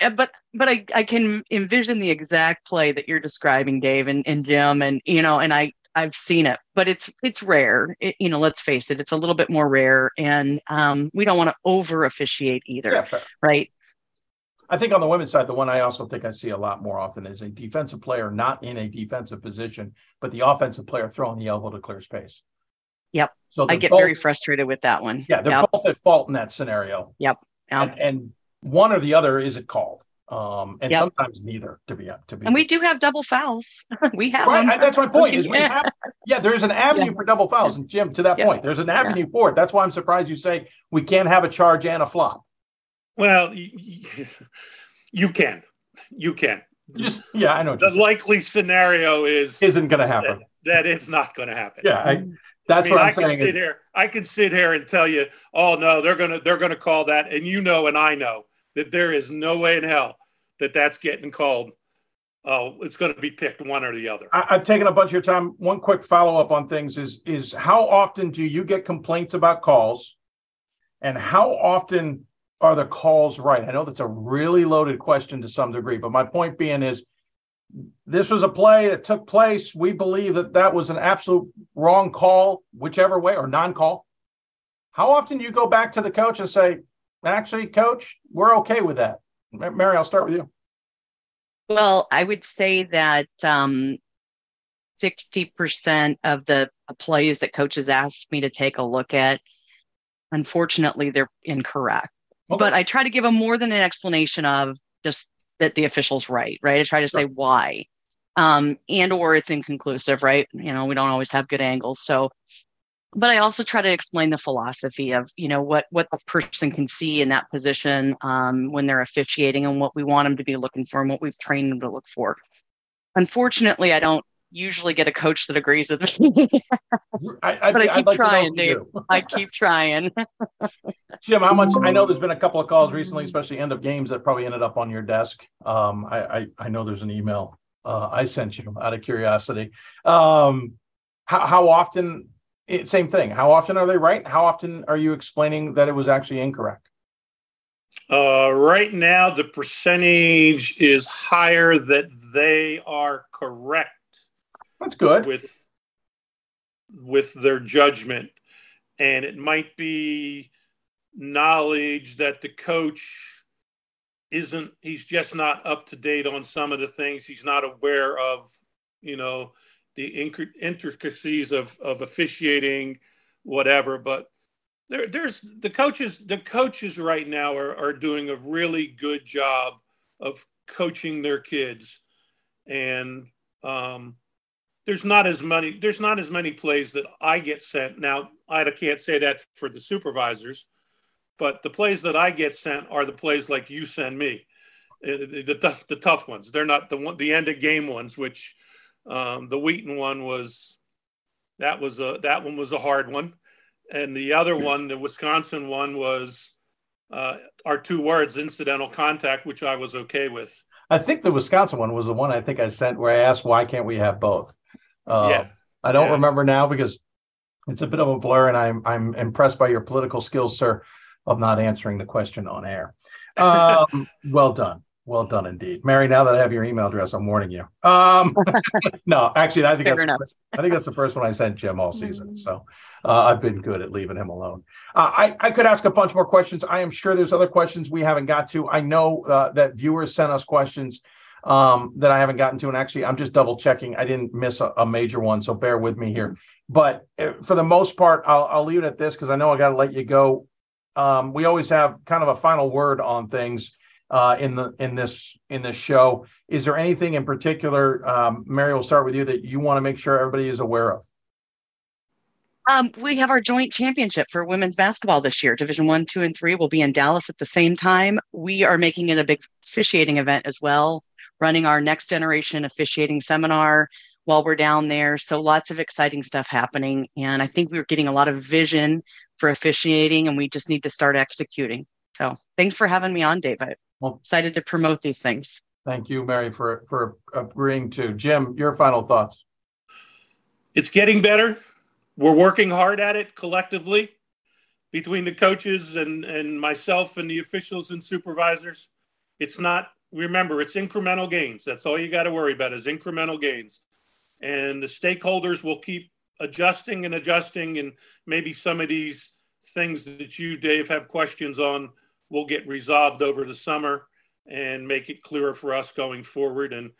uh, but but I, I can envision the exact play that you're describing, Dave and, and Jim, and you know, and I I've seen it, but it's it's rare. It, you know, let's face it, it's a little bit more rare, and um, we don't want to over officiate either, Yeah, right? I think on the women's side, the one I also think I see a lot more often is a defensive player not in a defensive position, but the offensive player throwing the elbow to clear space. Yep. So I get both- very frustrated with that one. Yeah, they're Yep. both at fault in that scenario. Yep. Yep. And, and one or the other isn't called. Um, and Yep. sometimes neither to be up to be And we do have double fouls. we have Right, them. I- that's my point. Is we Yeah. have, yeah, there's an avenue for double fouls, and Jim, to that Yeah. point, there's an avenue for it. That's why I'm surprised you say we can't have a charge and a flop. Well, You can, you can. Just yeah, I know. The likely scenario is isn't going to happen. That, that it's not going to happen. Yeah, I, that's I mean, what I'm I can saying. sit here. I can sit here and tell you, oh no, they're gonna they're gonna call that, and you know, and I know that there is no way in hell that that's getting called. Oh, it's going to be picked one or the other. I, I've taken a bunch of your time. One quick follow up on things is is how often do you get complaints about calls, and how often are the calls right? I know that's a really loaded question to some degree, but my point being is this was a play that took place. We believe that that was an absolute wrong call, whichever way, or non call. How often do you go back to the coach and say, actually, coach, we're okay with that? Mary, I'll start with you. Well, I would say that um, 60% of the plays that coaches ask me to take a look at, unfortunately, they're incorrect. But I try to give them more than an explanation of just that the official's right, right? I try to say why. Um, and or it's inconclusive, right? You know, we don't always have good angles. So but I also try to explain the philosophy of you know what what the person can see in that position um, when they're officiating and what we want them to be looking for and what we've trained them to look for. Unfortunately, I don't usually get a coach that agrees with me, I, I, but I keep like trying, if Dave. I keep trying. Jim, how much? I know there's been a couple of calls recently, especially end of games that probably ended up on your desk. Um, I, I, I know there's an email uh, I sent you out of curiosity. Um, how, how often? It, same thing. How often are they right? How often are you explaining that it was actually incorrect? Uh, right now, the percentage is higher that they are correct. That's good. With with their judgment, and it might be knowledge that the coach isn't. He's just not up to date on some of the things. He's not aware of, you know, the intricacies of of officiating, whatever. But there, there's the coaches. The coaches right now are are doing a really good job of coaching their kids, and um, there's not as many. There's not as many plays that I get sent now. I can't say that for the supervisors, but the plays that I get sent are the plays like you send me, Uh, the, the tough the tough ones. They're not the one the end of game ones, which um, the Wheaton one was that was a that one was a hard one, and the other one, the Wisconsin one, was uh, our two words incidental contact, which I was okay with. I think the Wisconsin one was the one I think I sent where I asked why can't we have both. Uh, Yeah. I don't Yeah. remember now because it's a bit of a blur, and I'm I'm impressed by your political skills, sir, of not answering the question on air. Um, well done, well done indeed, Mary. Now that I have your email address, I'm warning you. Um, no, actually, I think Fair that's enough. I think that's the first one I sent Jim all season. So uh, I've been good at leaving him alone. Uh, I, I could ask a bunch more questions. I am sure there's other questions we haven't got to. I know uh, that viewers sent us questions um, that I haven't gotten to. And actually, I'm just double checking. I didn't miss a, a major one. So bear with me here. But uh, for the most part, I'll, I'll leave it at this because I know I got to let you go. Um, we always have kind of a final word on things uh, in the in this in this show. Is there anything in particular, um, Mary? We'll start with you that you want to make sure everybody is aware of. Um, we have our joint championship for women's basketball this year. Division one, two, and three will be in Dallas at the same time. We are making it a big officiating event as well, running our next generation officiating seminar while we're down there. So lots of exciting stuff happening. And I think we're getting a lot of vision for officiating and we just need to start executing. So thanks for having me on, David. Well- excited to promote these things. Thank you, Mary, for for agreeing to. Jim, your final thoughts. It's getting better. We're working hard at it collectively between the coaches and, and myself and the officials and supervisors. It's not, remember, it's incremental gains. That's all you got to worry about is incremental gains. And the stakeholders will keep adjusting and adjusting. And maybe some of these things that you, Dave, have questions on will get resolved over the summer and make it clearer for us going forward. And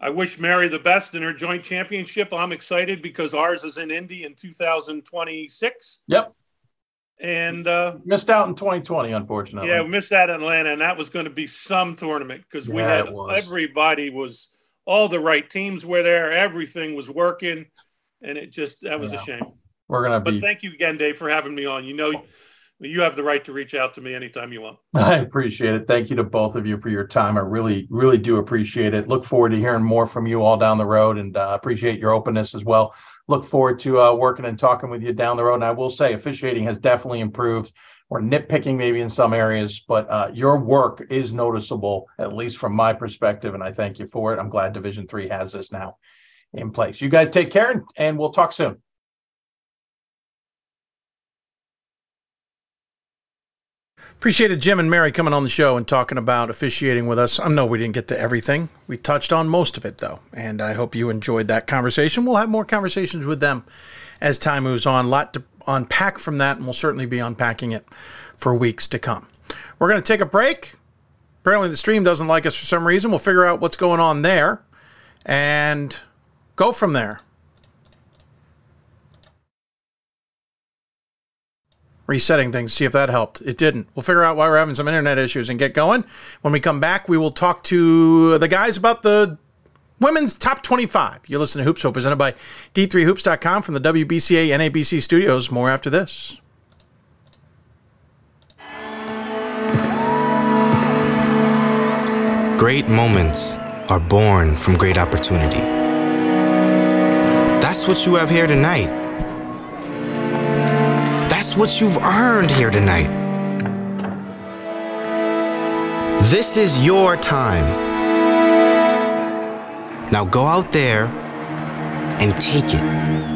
I wish Mary the best in her joint championship. I'm excited because ours is in Indy in 2026. Yep. And uh, Missed out in 2020, unfortunately. yeah, we missed out in Atlanta, and that was going to be some tournament because we had everybody was all the right teams were there, everything was working, and it just that was a shame. We're gonna But be thank you again, Dave, for having me on. You know, you have the right to reach out to me anytime you want. I appreciate it. Thank you to both of you for your time. I really, really do appreciate it. Look forward to hearing more from you all down the road and uh, appreciate your openness as well. Look forward to uh, working and talking with you down the road. And I will say, officiating has definitely improved. We're nitpicking maybe in some areas, but uh, your work is noticeable, at least from my perspective. And I thank you for it. I'm glad Division Three has this now in place. You guys take care and we'll talk soon. Appreciated Jim and Mary coming on the show and talking about officiating with us. I know we didn't get to everything. We touched on most of it, though. And I hope you enjoyed that conversation. We'll have more conversations with them as time moves on. A lot to unpack from that, and we'll certainly be unpacking it for weeks to come. We're going to take a break. Apparently, the stream doesn't like us for some reason. We'll figure out what's going on there and go from there. Resetting things, see if that helped. It didn't. We'll figure out why we're having some internet issues and get going. When we come back, we will talk to the guys about the women's top 25. You listen to Hoops Hope, presented by D3Hoops.com from the WBCA NABC studios. More after this. Great moments are born from great opportunity. That's what you have here tonight. That's what you've earned here tonight. This is your time. Now go out there and take it.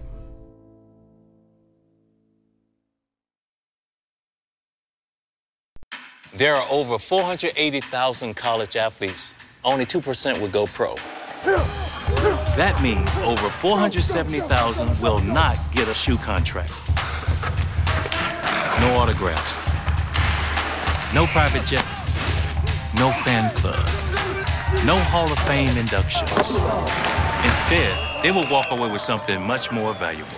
There are over 480,000 college athletes. Only 2% would go pro. That means over 470,000 will not get a shoe contract. No autographs. No private jets. No fan clubs. No Hall of Fame inductions. Instead, they will walk away with something much more valuable.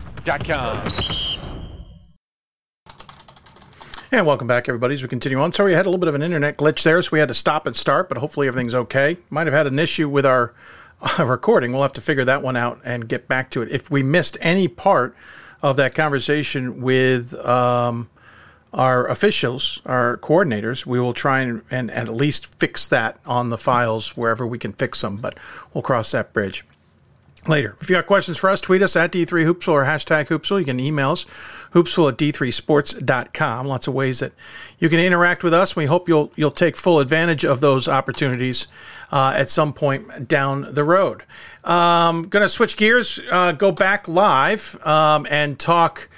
And welcome back, everybody, as we continue on. Sorry, we had a little bit of an internet glitch there, so we had to stop and start, but hopefully everything's okay. Might have had an issue with our recording. We'll have to figure that one out and get back to it. If we missed any part of that conversation with um, our officials, our coordinators, we will try and, and at least fix that on the files wherever we can fix them, but we'll cross that bridge later. If you got questions for us, tweet us at D3Hoopsville or hashtag Hoopsville. You can email us, hoopsville at D3Sports.com. Lots of ways that you can interact with us. We hope you'll you'll take full advantage of those opportunities uh, at some point down the road. Um, going to switch gears, uh, go back live um, and talk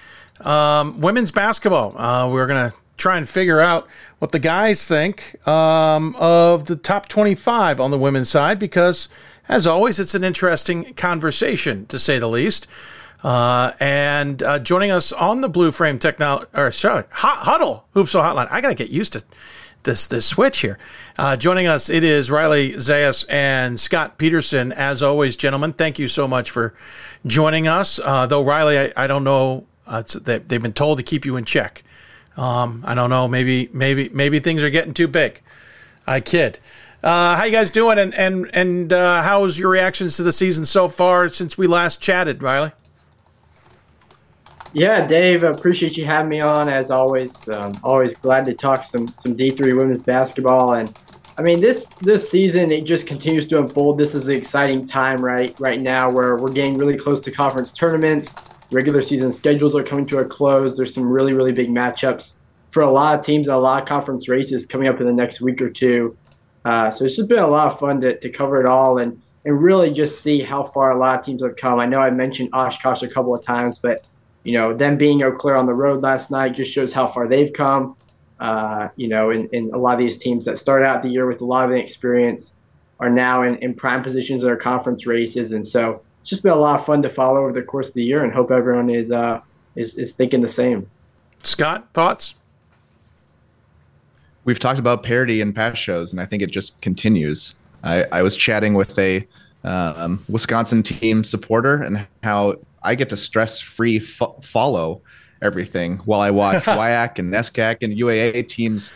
um, women's basketball. Uh, we're going to try and figure out what the guys think um, of the top 25 on the women's side because – as always, it's an interesting conversation, to say the least. Uh, and uh, joining us on the Blue Frame Technology, or sorry, Hudl Hoopsville Hotline. I got to get used to this this switch here. Uh, joining us, it is Riley Zayas and Scott Peterson. As always, gentlemen, thank you so much for joining us. Uh, though Riley, I, I don't know, uh, they, they've been told to keep you in check. Um, I don't know, maybe maybe maybe things are getting too big. I kid. Uh, how you guys doing? And and and uh, how's your reactions to the season so far since we last chatted, Riley? Yeah, Dave, appreciate you having me on as always. Um, always glad to talk some some D three women's basketball, and I mean this this season it just continues to unfold. This is an exciting time right right now where we're getting really close to conference tournaments. Regular season schedules are coming to a close. There's some really really big matchups for a lot of teams a lot of conference races coming up in the next week or two. Uh, so it's just been a lot of fun to, to cover it all and and really just see how far a lot of teams have come. I know I mentioned Oshkosh a couple of times, but you know, them being Eau Claire on the road last night just shows how far they've come. Uh, you know, and, and a lot of these teams that started out the year with a lot of experience are now in, in prime positions in their conference races. And so it's just been a lot of fun to follow over the course of the year and hope everyone is, uh, is, is thinking the same. Scott, thoughts? We've talked about parity in past shows, and I think it just continues. I, I was chatting with a um, Wisconsin team supporter and how I get to stress free fo- follow everything while I watch WIAC and NESCAC and UAA teams,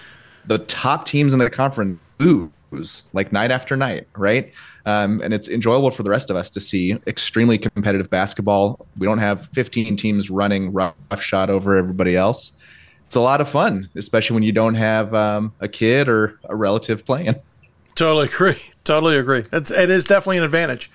the top teams in the conference lose like night after night, right? Um, and it's enjoyable for the rest of us to see extremely competitive basketball. We don't have 15 teams running rough shot over everybody else. It's a lot of fun, especially when you don't have um, a kid or a relative playing. Totally agree. Totally agree. It's, it is definitely an advantage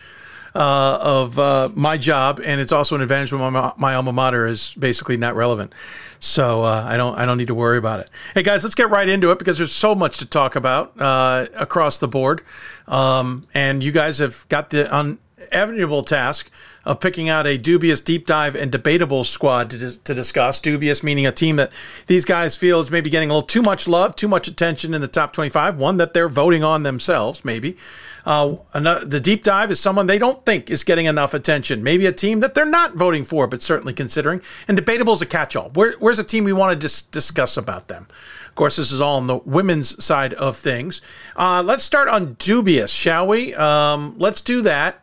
uh, of uh, my job, and it's also an advantage when my, my alma mater is basically not relevant. So uh, I don't I don't need to worry about it. Hey guys, let's get right into it because there's so much to talk about uh, across the board, um, and you guys have got the unenviable task of picking out a dubious deep dive and debatable squad to, to discuss. Dubious meaning a team that these guys feel is maybe getting a little too much love, too much attention in the top 25, one that they're voting on themselves, maybe. Uh, another, the deep dive is someone they don't think is getting enough attention. Maybe a team that they're not voting for, but certainly considering. And debatable is a catch-all. Where, where's a team we want to dis- discuss about them? Of course, this is all on the women's side of things. Uh, let's start on dubious, shall we? Um, let's do that.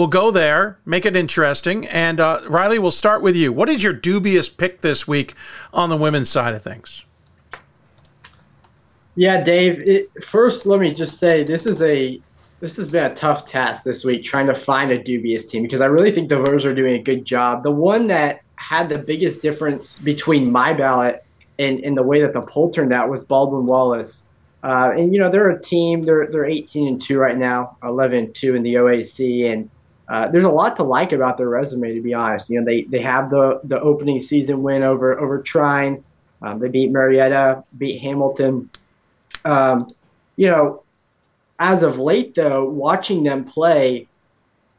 We'll go there, make it interesting. And uh, Riley, we'll start with you. What is your dubious pick this week on the women's side of things? Yeah, Dave. It, first, let me just say this is a this has been a tough task this week trying to find a dubious team because I really think the voters are doing a good job. The one that had the biggest difference between my ballot and, and the way that the poll turned out was Baldwin Wallace. Uh, and you know they're a team. They're they're 18 and two right now, 11 and two in the OAC, and uh, there's a lot to like about their resume. To be honest, you know they they have the the opening season win over over Trine. Um, they beat Marietta, beat Hamilton. Um, you know, as of late though, watching them play,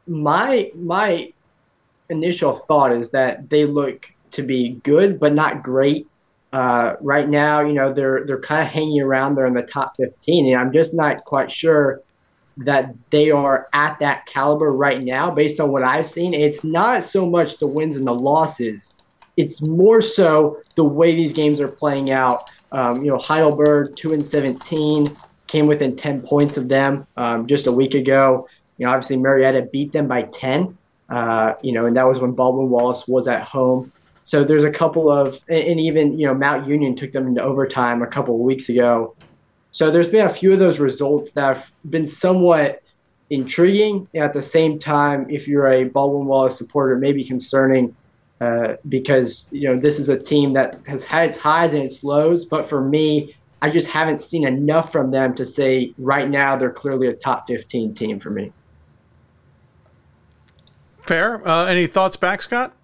my my initial thought is that they look to be good but not great. Uh, right now, you know, they're they're kind of hanging around there in the top 15, and I'm just not quite sure that they are at that caliber right now based on what I've seen. It's not so much the wins and the losses. It's more so the way these games are playing out. Um, you know, Heidelberg, 2 and 17, came within 10 points of them um, just a week ago. You know, obviously Marietta beat them by 10. Uh, you know, and that was when Baldwin Wallace was at home. So there's a couple of, and even you know Mount Union took them into overtime a couple of weeks ago. So there's been a few of those results that have been somewhat intriguing. At the same time, if you're a Baldwin Wallace supporter, maybe concerning uh, because you know this is a team that has had its highs and its lows. But for me, I just haven't seen enough from them to say right now they're clearly a top 15 team for me. Fair. Uh, any thoughts back, Scott?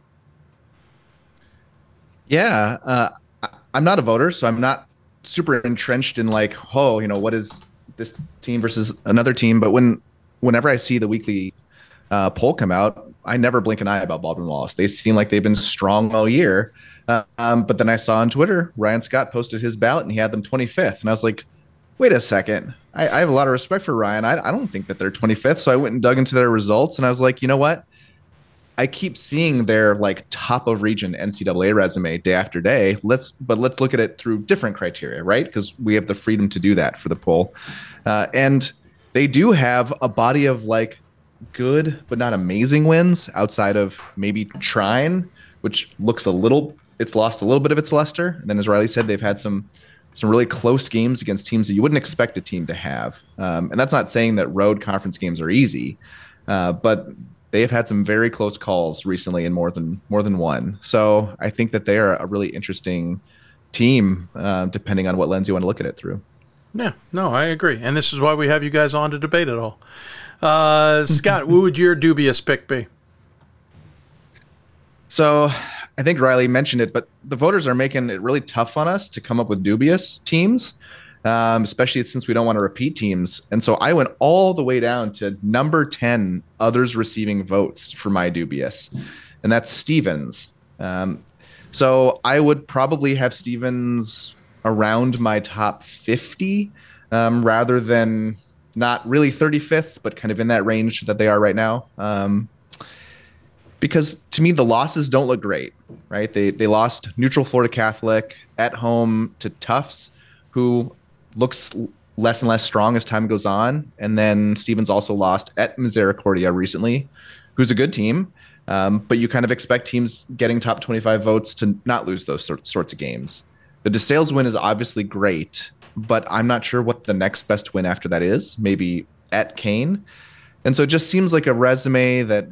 Yeah, uh, I'm not a voter, so I'm not super entrenched in like, oh, you know, what is this team versus another team? But when, whenever I see the weekly uh, poll come out, I never blink an eye about Baldwin Wallace. They seem like they've been strong all year. Um, but then I saw on Twitter Ryan Scott posted his ballot and he had them 25th, and I was like, wait a second. I, I have a lot of respect for Ryan. I, I don't think that they're 25th, so I went and dug into their results, and I was like, you know what? I keep seeing their like top of region NCAA resume day after day. Let's but let's look at it through different criteria, right? Because we have the freedom to do that for the poll, uh, and they do have a body of like good but not amazing wins outside of maybe Trine, which looks a little. It's lost a little bit of its luster. And then, as Riley said, they've had some some really close games against teams that you wouldn't expect a team to have. Um, and that's not saying that road conference games are easy, uh, but they have had some very close calls recently in more than more than one. So I think that they are a really interesting team, uh, depending on what lens you want to look at it through. Yeah, no, I agree, and this is why we have you guys on to debate it all. Uh, Scott, who would your dubious pick be? So I think Riley mentioned it, but the voters are making it really tough on us to come up with dubious teams, um, especially since we don't want to repeat teams. And so I went all the way down to number 10 others receiving votes for my dubious, and that's Stevens. Um, so I would probably have Stevens around my top 50 um, rather than not really 35th, but kind of in that range that they are right now. Um, because to me, the losses don't look great, right? They they lost neutral Florida Catholic at home to Tufts, who looks less and less strong as time goes on, and then Stevens also lost at Misericordia recently, who's a good team. Um, but you kind of expect teams getting top 25 votes to not lose those sort, sorts of games. The DeSales win is obviously great, but I'm not sure what the next best win after that is. Maybe at Kean. And so it just seems like a resume that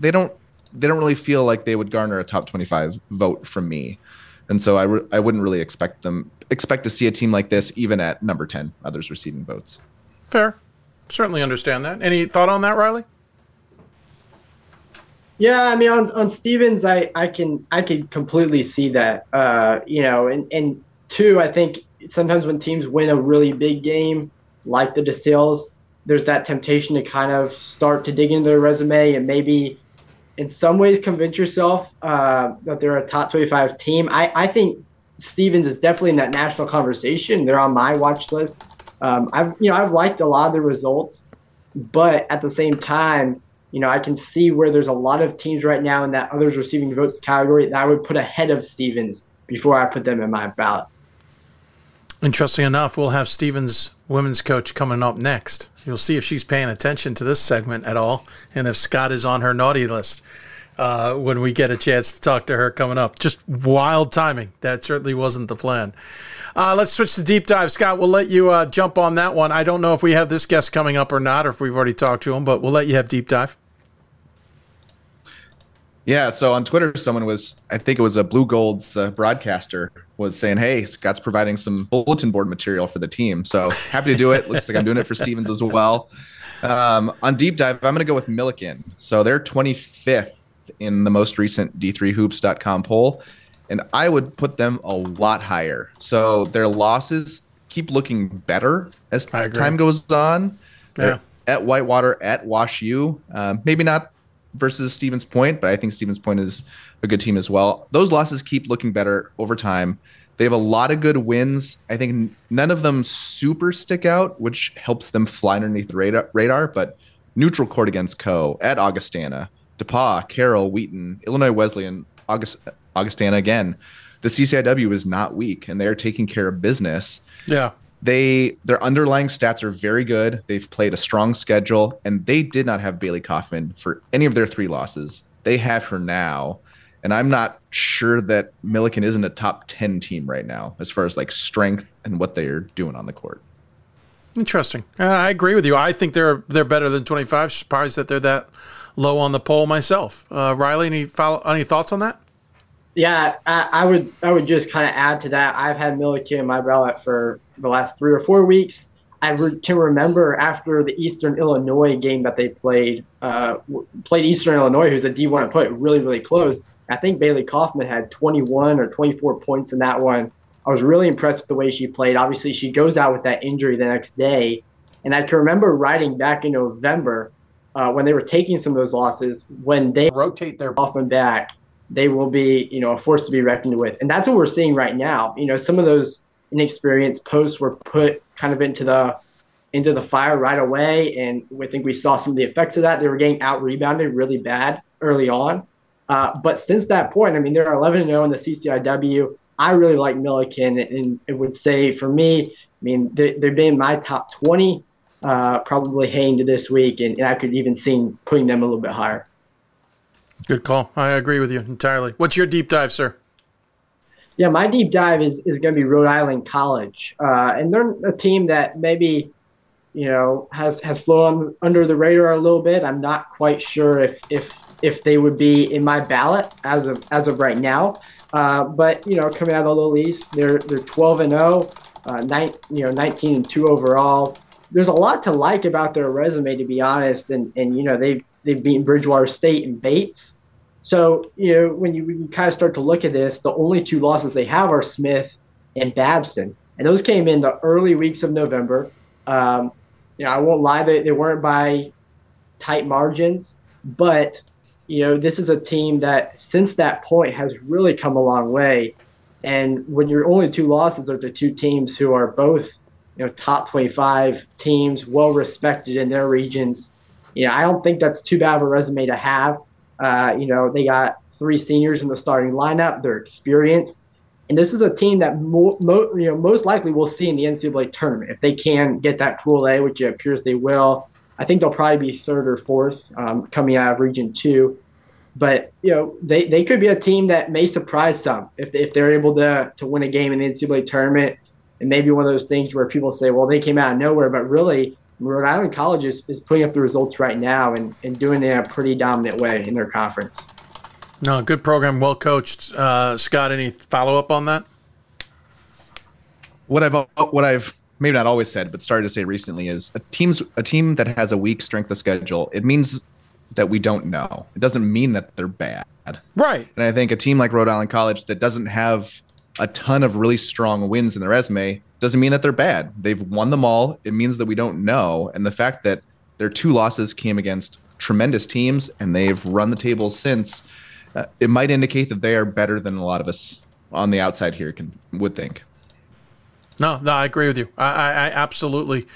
they don't they don't really feel like they would garner a top 25 vote from me. And so I, re- I wouldn't really expect them expect to see a team like this even at number 10 others receiving votes. Fair. Certainly understand that. Any thought on that, Riley? Yeah, I mean on, on Stevens I, I can I can completely see that. Uh, you know, and, and two, I think sometimes when teams win a really big game like the DeSales, there's that temptation to kind of start to dig into their resume and maybe in some ways convince yourself uh, that they're a top 25 team. I, I think Stevens is definitely in that national conversation. They're on my watch list. Um, I've you know I've liked a lot of the results, but at the same time, you know I can see where there's a lot of teams right now in that others receiving votes category that I would put ahead of Stevens before I put them in my ballot. Interesting enough, we'll have Stevens women's coach coming up next. You'll see if she's paying attention to this segment at all, and if Scott is on her naughty list uh, when we get a chance to talk to her coming up. Just wild timing. That certainly wasn't the plan. Uh, let's switch to deep dive. Scott, we'll let you uh, jump on that one. I don't know if we have this guest coming up or not, or if we've already talked to him, but we'll let you have deep dive. Yeah, so on Twitter, someone was, I think it was a Blugolds uh, broadcaster, was saying, "Hey, Scott's providing some bulletin board material for the team." So happy to do it. Looks like I'm doing it for Stevens as well. Um, on deep dive, I'm going to go with Millikin. So they're 25th in the most recent D3Hoops.com poll, and I would put them a lot higher. So their losses keep looking better as time goes on. Yeah. At Whitewater, at Wash U, um, maybe not versus Stevens Point, but I think Stevens Point is a good team as well. Those losses keep looking better over time. They have a lot of good wins. I think none of them super stick out, which helps them fly underneath the radar. radar but neutral court against Coe at Augustana, DePauw, Carroll, Wheaton, Illinois Wesleyan, August, Augustana again. The CCIW is not weak, and they are taking care of business. Yeah they their underlying stats are very good. They've played a strong schedule, and they did not have Bailey Kaufman for any of their three losses. They have her now, and I'm not sure that Millikin isn't a top ten team right now as far as like strength and what they're doing on the court. Interesting. Uh, I agree with you. I think they're they're better than 25. Surprised that they're that low on the poll myself. Uh, Riley, any follow, any thoughts on that? Yeah, I, I would I would just kind of add to that. I've had Millikin in my ballot for the last three or four weeks. I re- can remember after the Eastern Illinois game that they played, uh, played Eastern Illinois, who's a D1 and played really, really close. I think Bailey Kaufman had 21 or 24 points in that one. I was really impressed with the way she played. Obviously, she goes out with that injury the next day. And I can remember writing back in November uh, when they were taking some of those losses, when they rotate their Kaufman back, they will be, you know, a force to be reckoned with. And that's what we're seeing right now. You know, some of those inexperienced posts were put kind of into the into the fire right away, and we think we saw some of the effects of that. They were getting out rebounded really bad early on, uh, but since that point, I mean, they're 11 0 in the CCIW. I really like Millikin, and it would say for me, I mean, they, they've been my top 20, uh, probably heading to this week, and, and I could even see putting them a little bit higher. Good call. I agree with you entirely. What's your deep dive, sir? Yeah, my deep dive is, is going to be Rhode Island College, uh, and they're a team that maybe you know has has flown under the radar a little bit. I'm not quite sure if if if they would be in my ballot as of as of right now. Uh, but you know, coming out of the Little East, they're they're 12 and 0, uh, nine, you know, 19 and 2 overall. There's a lot to like about their resume, to be honest. And and you know, they've they've beaten Bridgewater State and Bates. So you know, when you, when you kind of start to look at this, the only two losses they have are Smith and Babson, and those came in the early weeks of November. Um, you know, I won't lie, they, they weren't by tight margins, but you know, this is a team that since that point has really come a long way. And when your only two losses are to two teams who are both, you know, top 25 teams, well respected in their regions, you know, I don't think that's too bad of a resume to have. Uh, you know, they got three seniors in the starting lineup. They're experienced. And this is a team that mo- mo- you know, most likely we'll see in the NCAA tournament. If they can get that Pool A, which it appears they will, I think they'll probably be third or fourth um, coming out of Region Two. But you know they, they could be a team that may surprise some if, if they're able to to win a game in the NCAA tournament. And maybe one of those things where people say, well, they came out of nowhere, but really Rhode Island College is, is putting up the results right now and, and doing it in a pretty dominant way in their conference. No, good program, well coached. Uh, Scott, any follow up on that? What I've what I've maybe not always said, but started to say recently is a team's a team that has a weak strength of schedule. It means that we don't know. It doesn't mean that they're bad. Right. And I think a team like Rhode Island College that doesn't have a ton of really strong wins in their resume doesn't mean that they're bad. They've won them all. It means that we don't know. And the fact that their two losses came against tremendous teams and they've run the table since, uh, it might indicate that they are better than a lot of us on the outside here can would think. No, no, I agree with you. I, I, I absolutely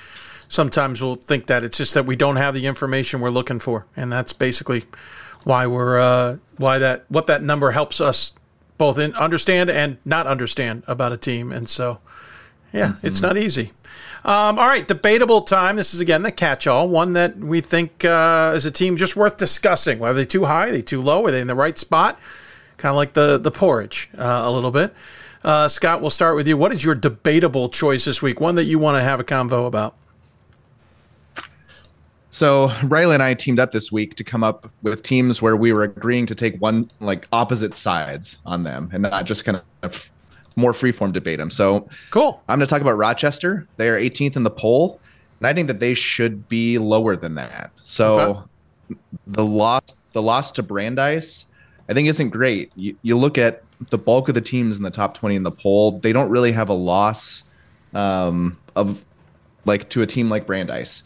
sometimes will think that it's just that we don't have the information we're looking for, and that's basically why we're uh, why that what that number helps us both in understand and not understand about a team, and so yeah, mm-hmm. it's not easy. Um, all right, debatable time. This is again the catch-all, one that we think uh, is a team just worth discussing. Are they too high, Are they too low, are they in the right spot? Kind of like the the porridge uh, a little bit. Uh, Scott, we'll start with you. What is your debatable choice this week? One that you want to have a convo about? So Riley and I teamed up this week to come up with teams where we were agreeing to take one like opposite sides on them and not just kind of more freeform debate them. So cool. I'm going to talk about Rochester. They are 18th in the poll, and I think that they should be lower than that. So okay. the loss, the loss to Brandeis, I think isn't great. You, you look at the bulk of the teams in the top 20 in the poll, they don't really have a loss um, of like to a team like Brandeis.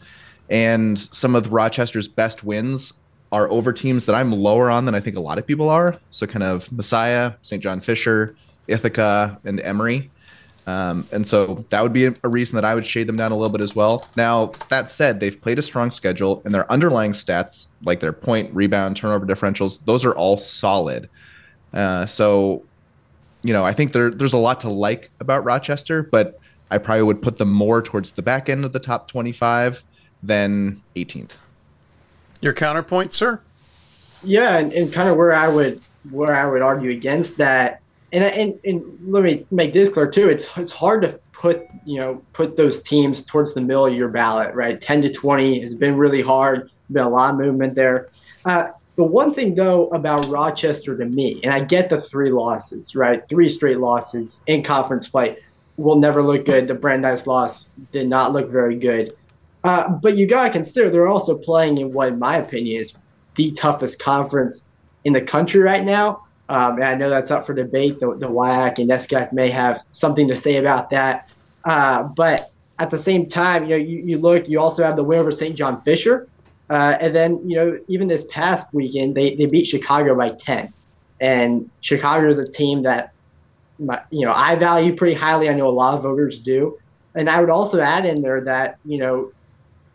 And some of Rochester's best wins are over teams that I'm lower on than I think a lot of people are. So kind of Messiah, St. John Fisher, Ithaca, and Emory. Um, and so that would be a reason that I would shade them down a little bit as well. Now, that said, they've played a strong schedule and their underlying stats, like their point, rebound, turnover differentials, those are all solid. Uh, so, you know, I think there, there's a lot to like about Rochester, but I probably would put them more towards the back end of the top 25 than 18th. Your counterpoint, sir? Yeah, and, and kind of where I would where I would argue against that, and, and and let me make this clear too. It's it's hard to put you know put those teams towards the middle of your ballot, right? 10 to 20 has been really hard. Been a lot of movement there. Uh, the one thing though about Rochester to me, and I get the three losses, right? Three straight losses in conference play will never look good. The Brandeis loss did not look very good. Uh, but you got to consider they're also playing in what, in my opinion, is the toughest conference in the country right now. Um, and I know that's up for debate. The, the WIAC and NESCAC may have something to say about that. Uh, but at the same time, you know, you, you look, you also have the win over St. John Fisher. Uh, and then, you know, even this past weekend, they, they beat Chicago by 10. And Chicago is a team that, you know, I value pretty highly. I know a lot of voters do. And I would also add in there that, you know,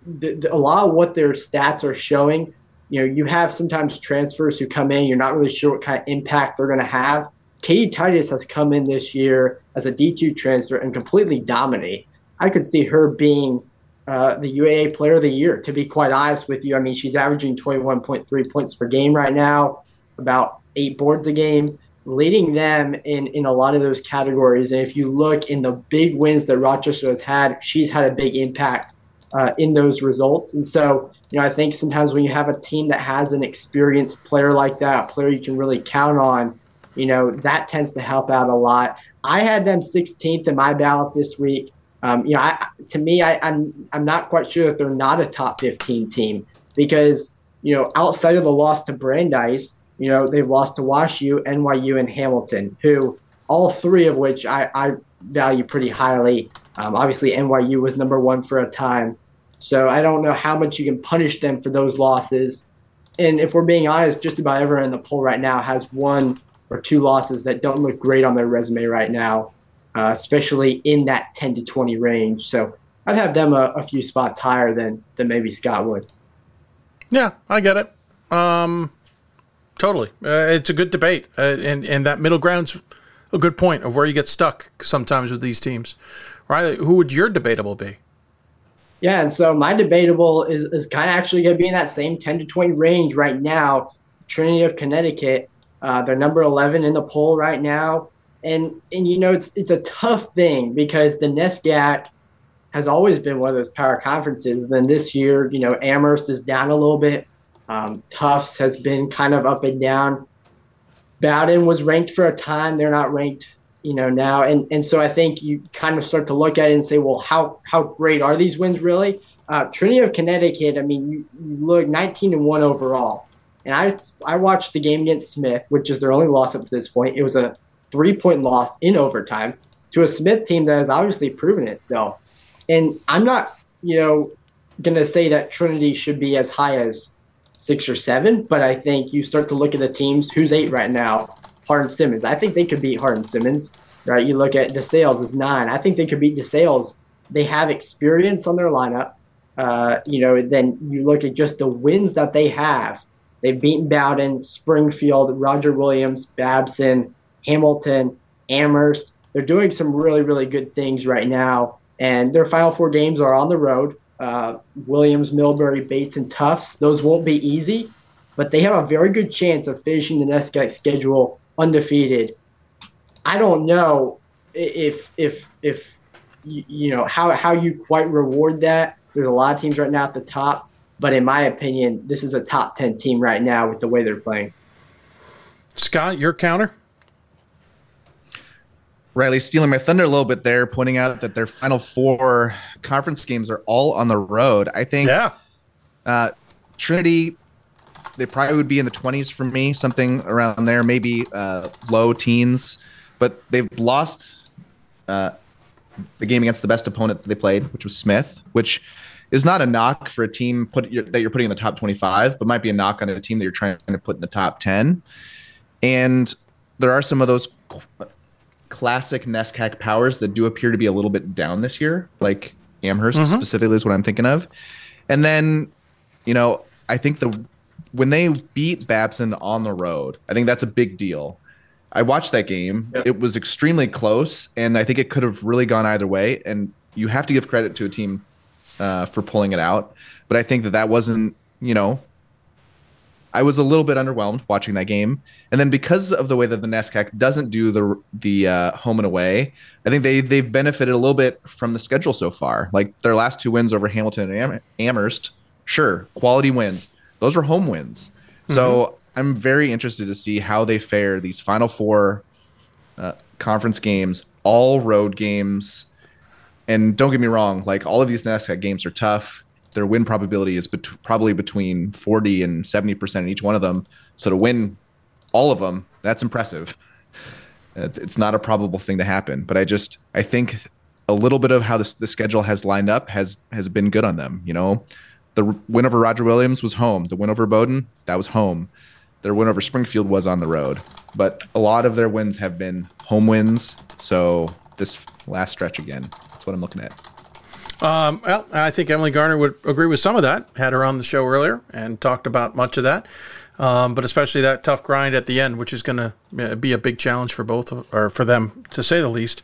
the, the, a lot of what their stats are showing, you know, you have sometimes transfers who come in, you're not really sure what kind of impact they're going to have. Katie Titus has come in this year as a D2 transfer and completely dominate. I could see her being uh, the UAA Player of the Year. To be quite honest with you, I mean she's averaging 21.3 points per game right now, about eight boards a game, leading them in in a lot of those categories. And if you look in the big wins that Rochester has had, she's had a big impact uh, in those results. And so, you know, I think sometimes when you have a team that has an experienced player like that, a player you can really count on, you know, that tends to help out a lot. I had them 16th in my ballot this week. Um, you know, I, to me, I, I'm I'm not quite sure that they're not a top 15 team because you know outside of the loss to Brandeis, you know they've lost to WashU, NYU, and Hamilton, who all three of which I, I value pretty highly. Um, obviously, NYU was number one for a time, so I don't know how much you can punish them for those losses. And if we're being honest, just about everyone in the poll right now has one or two losses that don't look great on their resume right now uh, especially in that 10 to 20 range. So I'd have them a, a, few spots higher than than maybe Scott would. Yeah, I get it. Um, totally, uh, it's a good debate, uh, and and that middle ground's a good point of where you get stuck sometimes with these teams. Riley, who would your debatable be? Yeah, and so my debatable is is kind of actually going to be in that same 10 to 20 range right now. Trinity of Connecticut, uh, they're number 11 in the poll right now and and you know it's it's a tough thing because the NESCAC has always been one of those power conferences. Then this year, you know, Amherst is down a little bit. Um, Tufts has been kind of up and down. Bowdoin was ranked for a time; they're not ranked, you know, now. And and so I think you kind of start to look at it and say, well, how how great are these wins really? Uh, Trinity of Connecticut, I mean, you, you look 19 and one overall. And I I watched the game against Smith, which is their only loss up to this point. It was a three point loss in overtime to a Smith team that has obviously proven itself. And I'm not, you know, going to say that Trinity should be as high as six or seven, but I think you start to look at the teams who's eight right now. Hardin Simmons. I think they could beat Hardin Simmons. Right? You look at DeSales is nine. I think they could beat DeSales. They have experience on their lineup. Uh, you know, then you look at just the wins that they have. They've beaten Bowdoin, Springfield, Roger Williams, Babson, Hamilton, Amherst. They're doing some really, really good things right now. And their final four games are on the road uh, Williams, Middlebury, Bates, and Tufts. Those won't be easy, but they have a very good chance of finishing the NESCAC schedule undefeated. I don't know if if if you know how how you quite reward that. There's a lot of teams right now at the top, but in my opinion, this is a top ten team right now with the way they're playing. Scott, your counter? Riley stealing my thunder a little bit there, pointing out that their final four conference games are all on the road. I think yeah. Uh, Trinity, they probably would be in the 20s for me, something around there, maybe uh, low teens. But they've lost uh, the game against the best opponent that they played, which was Smith, which is not a knock for a team put, that you're putting in the top 25, but might be a knock on a team that you're trying to put in the top 10. And there are some of those classic NESCAC powers that do appear to be a little bit down this year, like Amherst mm-hmm. specifically is what I'm thinking of. And then, you know, I think the when they beat Babson on the road, I think that's a big deal. I watched that game. Yep. It was extremely close, and I think it could have really gone either way. And you have to give credit to a team uh, for pulling it out. But I think that that wasn't, you know, I was a little bit underwhelmed watching that game, and then because of the way that the NESCAC doesn't do the the uh, home and away, I think they they've benefited a little bit from the schedule so far. Like their last two wins over Hamilton and Am- Amherst, sure, quality wins. Those were home wins. Mm-hmm. So I'm very interested to see how they fare these final four uh, conference games, all road games. And don't get me wrong, like all of these NESCAC games are tough their win probability is bet- probably between 40 and 70% in each one of them. So to win all of them, that's impressive. It's not a probable thing to happen, but I just I think a little bit of how this, the schedule has lined up has has been good on them. You know, the win over Roger Williams was home. The win over Bowdoin, that was home. Their win over Springfield was on the road, but a lot of their wins have been home wins. So this last stretch again, that's what I'm looking at. Um, well, I think Emily Garner would agree with some of that. Had her on the show earlier and talked about much of that, um, but especially that tough grind at the end, which is going to be a big challenge for both of, or for them to say the least.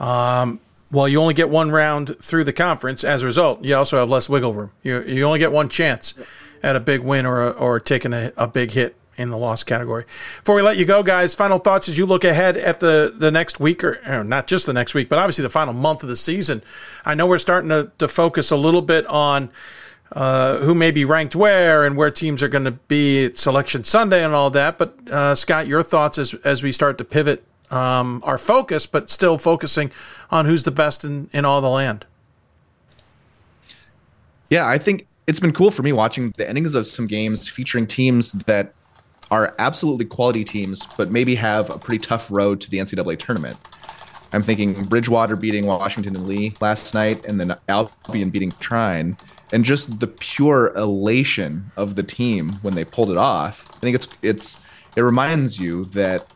Um, well, you only get one round through the conference. As a result, you also have less wiggle room. You you only get one chance at a big win or a, or taking a, a big hit in the loss category. Before we let you go, guys, final thoughts as you look ahead at the, the next week, or, or, not just the next week, but obviously the final month of the season. I know we're starting to, to focus a little bit on uh, who may be ranked where and where teams are going to be at Selection Sunday and all that. But uh, Scott, your thoughts as, as we start to pivot um, our focus, but still focusing on who's the best in, in all the land. Yeah, I think it's been cool for me watching the endings of some games featuring teams that are absolutely quality teams, but maybe have a pretty tough road to the NCAA tournament. I'm thinking Bridgewater beating Washington and Lee last night, and then Albion beating Trine, and just the pure elation of the team when they pulled it off. I think it's it's it reminds you that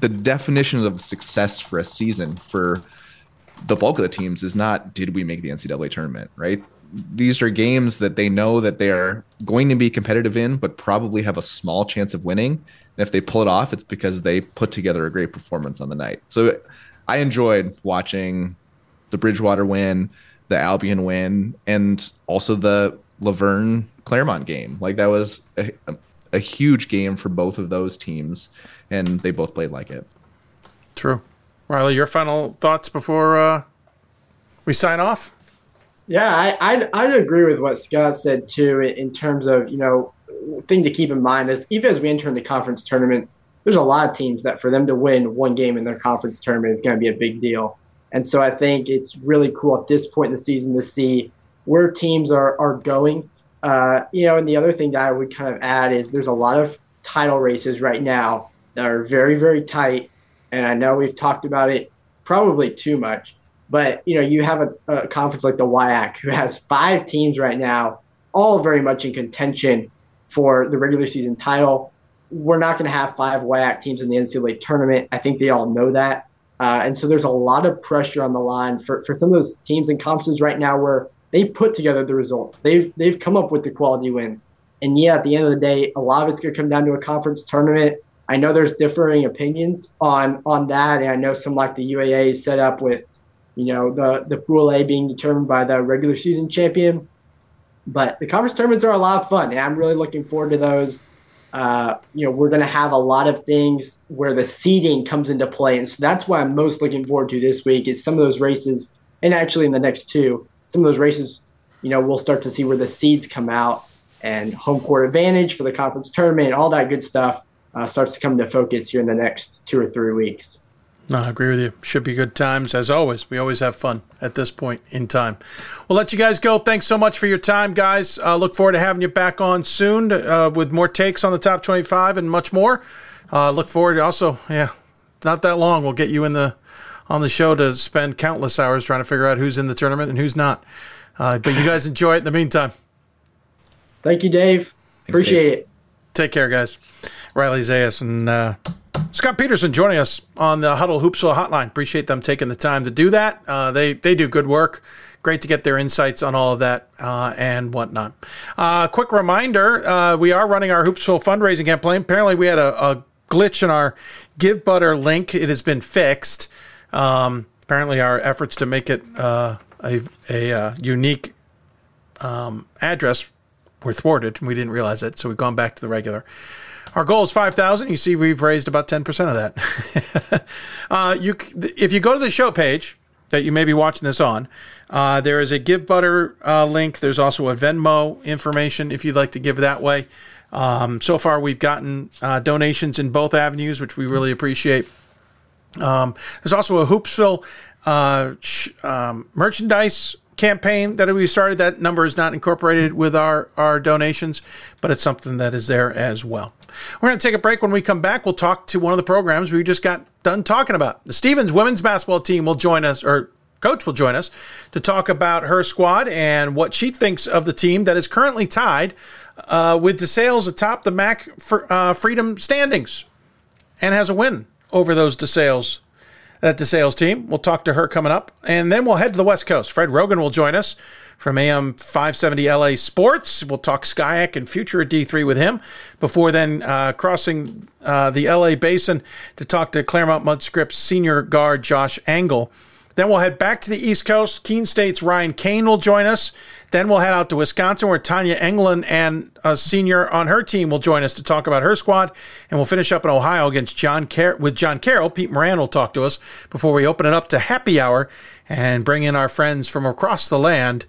the definition of success for a season for the bulk of the teams is not did we make the NCAA tournament, right? these are games that they know that they are going to be competitive in, but probably have a small chance of winning. And if they pull it off, it's because they put together a great performance on the night. So I enjoyed watching the Bridgewater win, the Albion win, and also the La Verne Claremont game. Like that was a, a huge game for both of those teams, and they both played like it. True. Riley, your final thoughts before uh, we sign off? Yeah, I, I'd, I'd agree with what Scott said too in terms of, you know, thing to keep in mind is even as we enter into conference tournaments, there's a lot of teams that for them to win one game in their conference tournament is going to be a big deal. And so I think it's really cool at this point in the season to see where teams are, are going. Uh, you know, and the other thing that I would kind of add is there's a lot of title races right now that are very, very tight. And I know we've talked about it probably too much. But you know, you have a, a conference like the WIAC who has five teams right now, all very much in contention for the regular season title. We're not going to have five WIAC teams in the NCAA tournament. I think they all know that. Uh, and so there's a lot of pressure on the line for, for some of those teams and conferences right now where they put together the results. They've they've come up with the quality wins. And yeah, at the end of the day, a lot of it's going to come down to a conference tournament. I know there's differing opinions on on that, and I know some like the UAA is set up with you know, the, the Pool A being determined by the regular season champion. But the conference tournaments are a lot of fun, and I'm really looking forward to those. Uh, you know, we're going to have a lot of things where the seeding comes into play, and so that's what I'm most looking forward to this week. Is some of those races, and actually in the next two, some of those races, you know, we'll start to see where the seeds come out and home court advantage for the conference tournament, all that good stuff uh, starts to come into focus here in the next two or three weeks. No, I agree with you. Should be good times as always. We always have fun at this point in time. We'll let you guys go. Thanks so much for your time, guys. Uh, look forward to having you back on soon uh, with more takes on the top 25 and much more. Uh, look forward to also, yeah, not that long. We'll get you in the on the show to spend countless hours trying to figure out who's in the tournament and who's not. Uh, but you guys enjoy it in the meantime. Thank you, Dave. Thanks, Appreciate Dave. it. Take care, guys. Riley Zayas and uh, Scott Peterson joining us on the Hudl Hoopsville Hotline. Appreciate them taking the time to do that. Uh, they they do good work. Great to get their insights on all of that uh, and whatnot. Uh, quick reminder: uh, we are running our Hoopsville fundraising campaign. Apparently, we had a, a glitch in our Givebutter link. It has been fixed. Um, apparently, our efforts to make it uh, a, a unique um, address were thwarted. And we didn't realize it, so we've gone back to the regular. Our goal is 5,000. You see, we've raised about 10% of that. uh, you, if you go to the show page that you may be watching this on, uh, there is a Givebutter uh, link. There's also a Venmo information if you'd like to give that way. Um, so far, we've gotten uh, donations in both avenues, which we really appreciate. Um, there's also a Hoopsville uh, sh- um, merchandise campaign that we started. That number is not incorporated with our, our donations, but it's something that is there as well. We're going to take a break. When we come back, we'll talk to one of the programs we just got done talking about. The Stevens women's basketball team will join us, or coach will join us, to talk about her squad and what she thinks of the team that is currently tied uh, with DeSales atop the MAC for, uh, Freedom standings and has a win over those DeSales at the sales team. We'll talk to her coming up. And then we'll head to the West Coast. Fred Rogan will join us from AM 570 LA Sports. We'll talk SCIAC and future at D3 with him before then uh, crossing uh, the LA basin to talk to Claremont Mudd-Scripps senior guard Josh Engel. Then we'll head back to the East Coast. Keene State's Ryan Kane will join us. Then we'll head out to Wisconsin, where Tanya Englund and a senior on her team will join us to talk about her squad. And we'll finish up in Ohio against John Car- with John Carroll. Pete Moran will talk to us before we open it up to happy hour and bring in our friends from across the land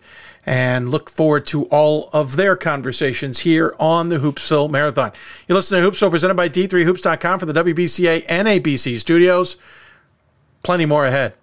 and look forward to all of their conversations here on the Hoopsville Marathon. You listen to Hoopsville presented by D3Hoops.com for the WBCA and ABC studios. Plenty more ahead.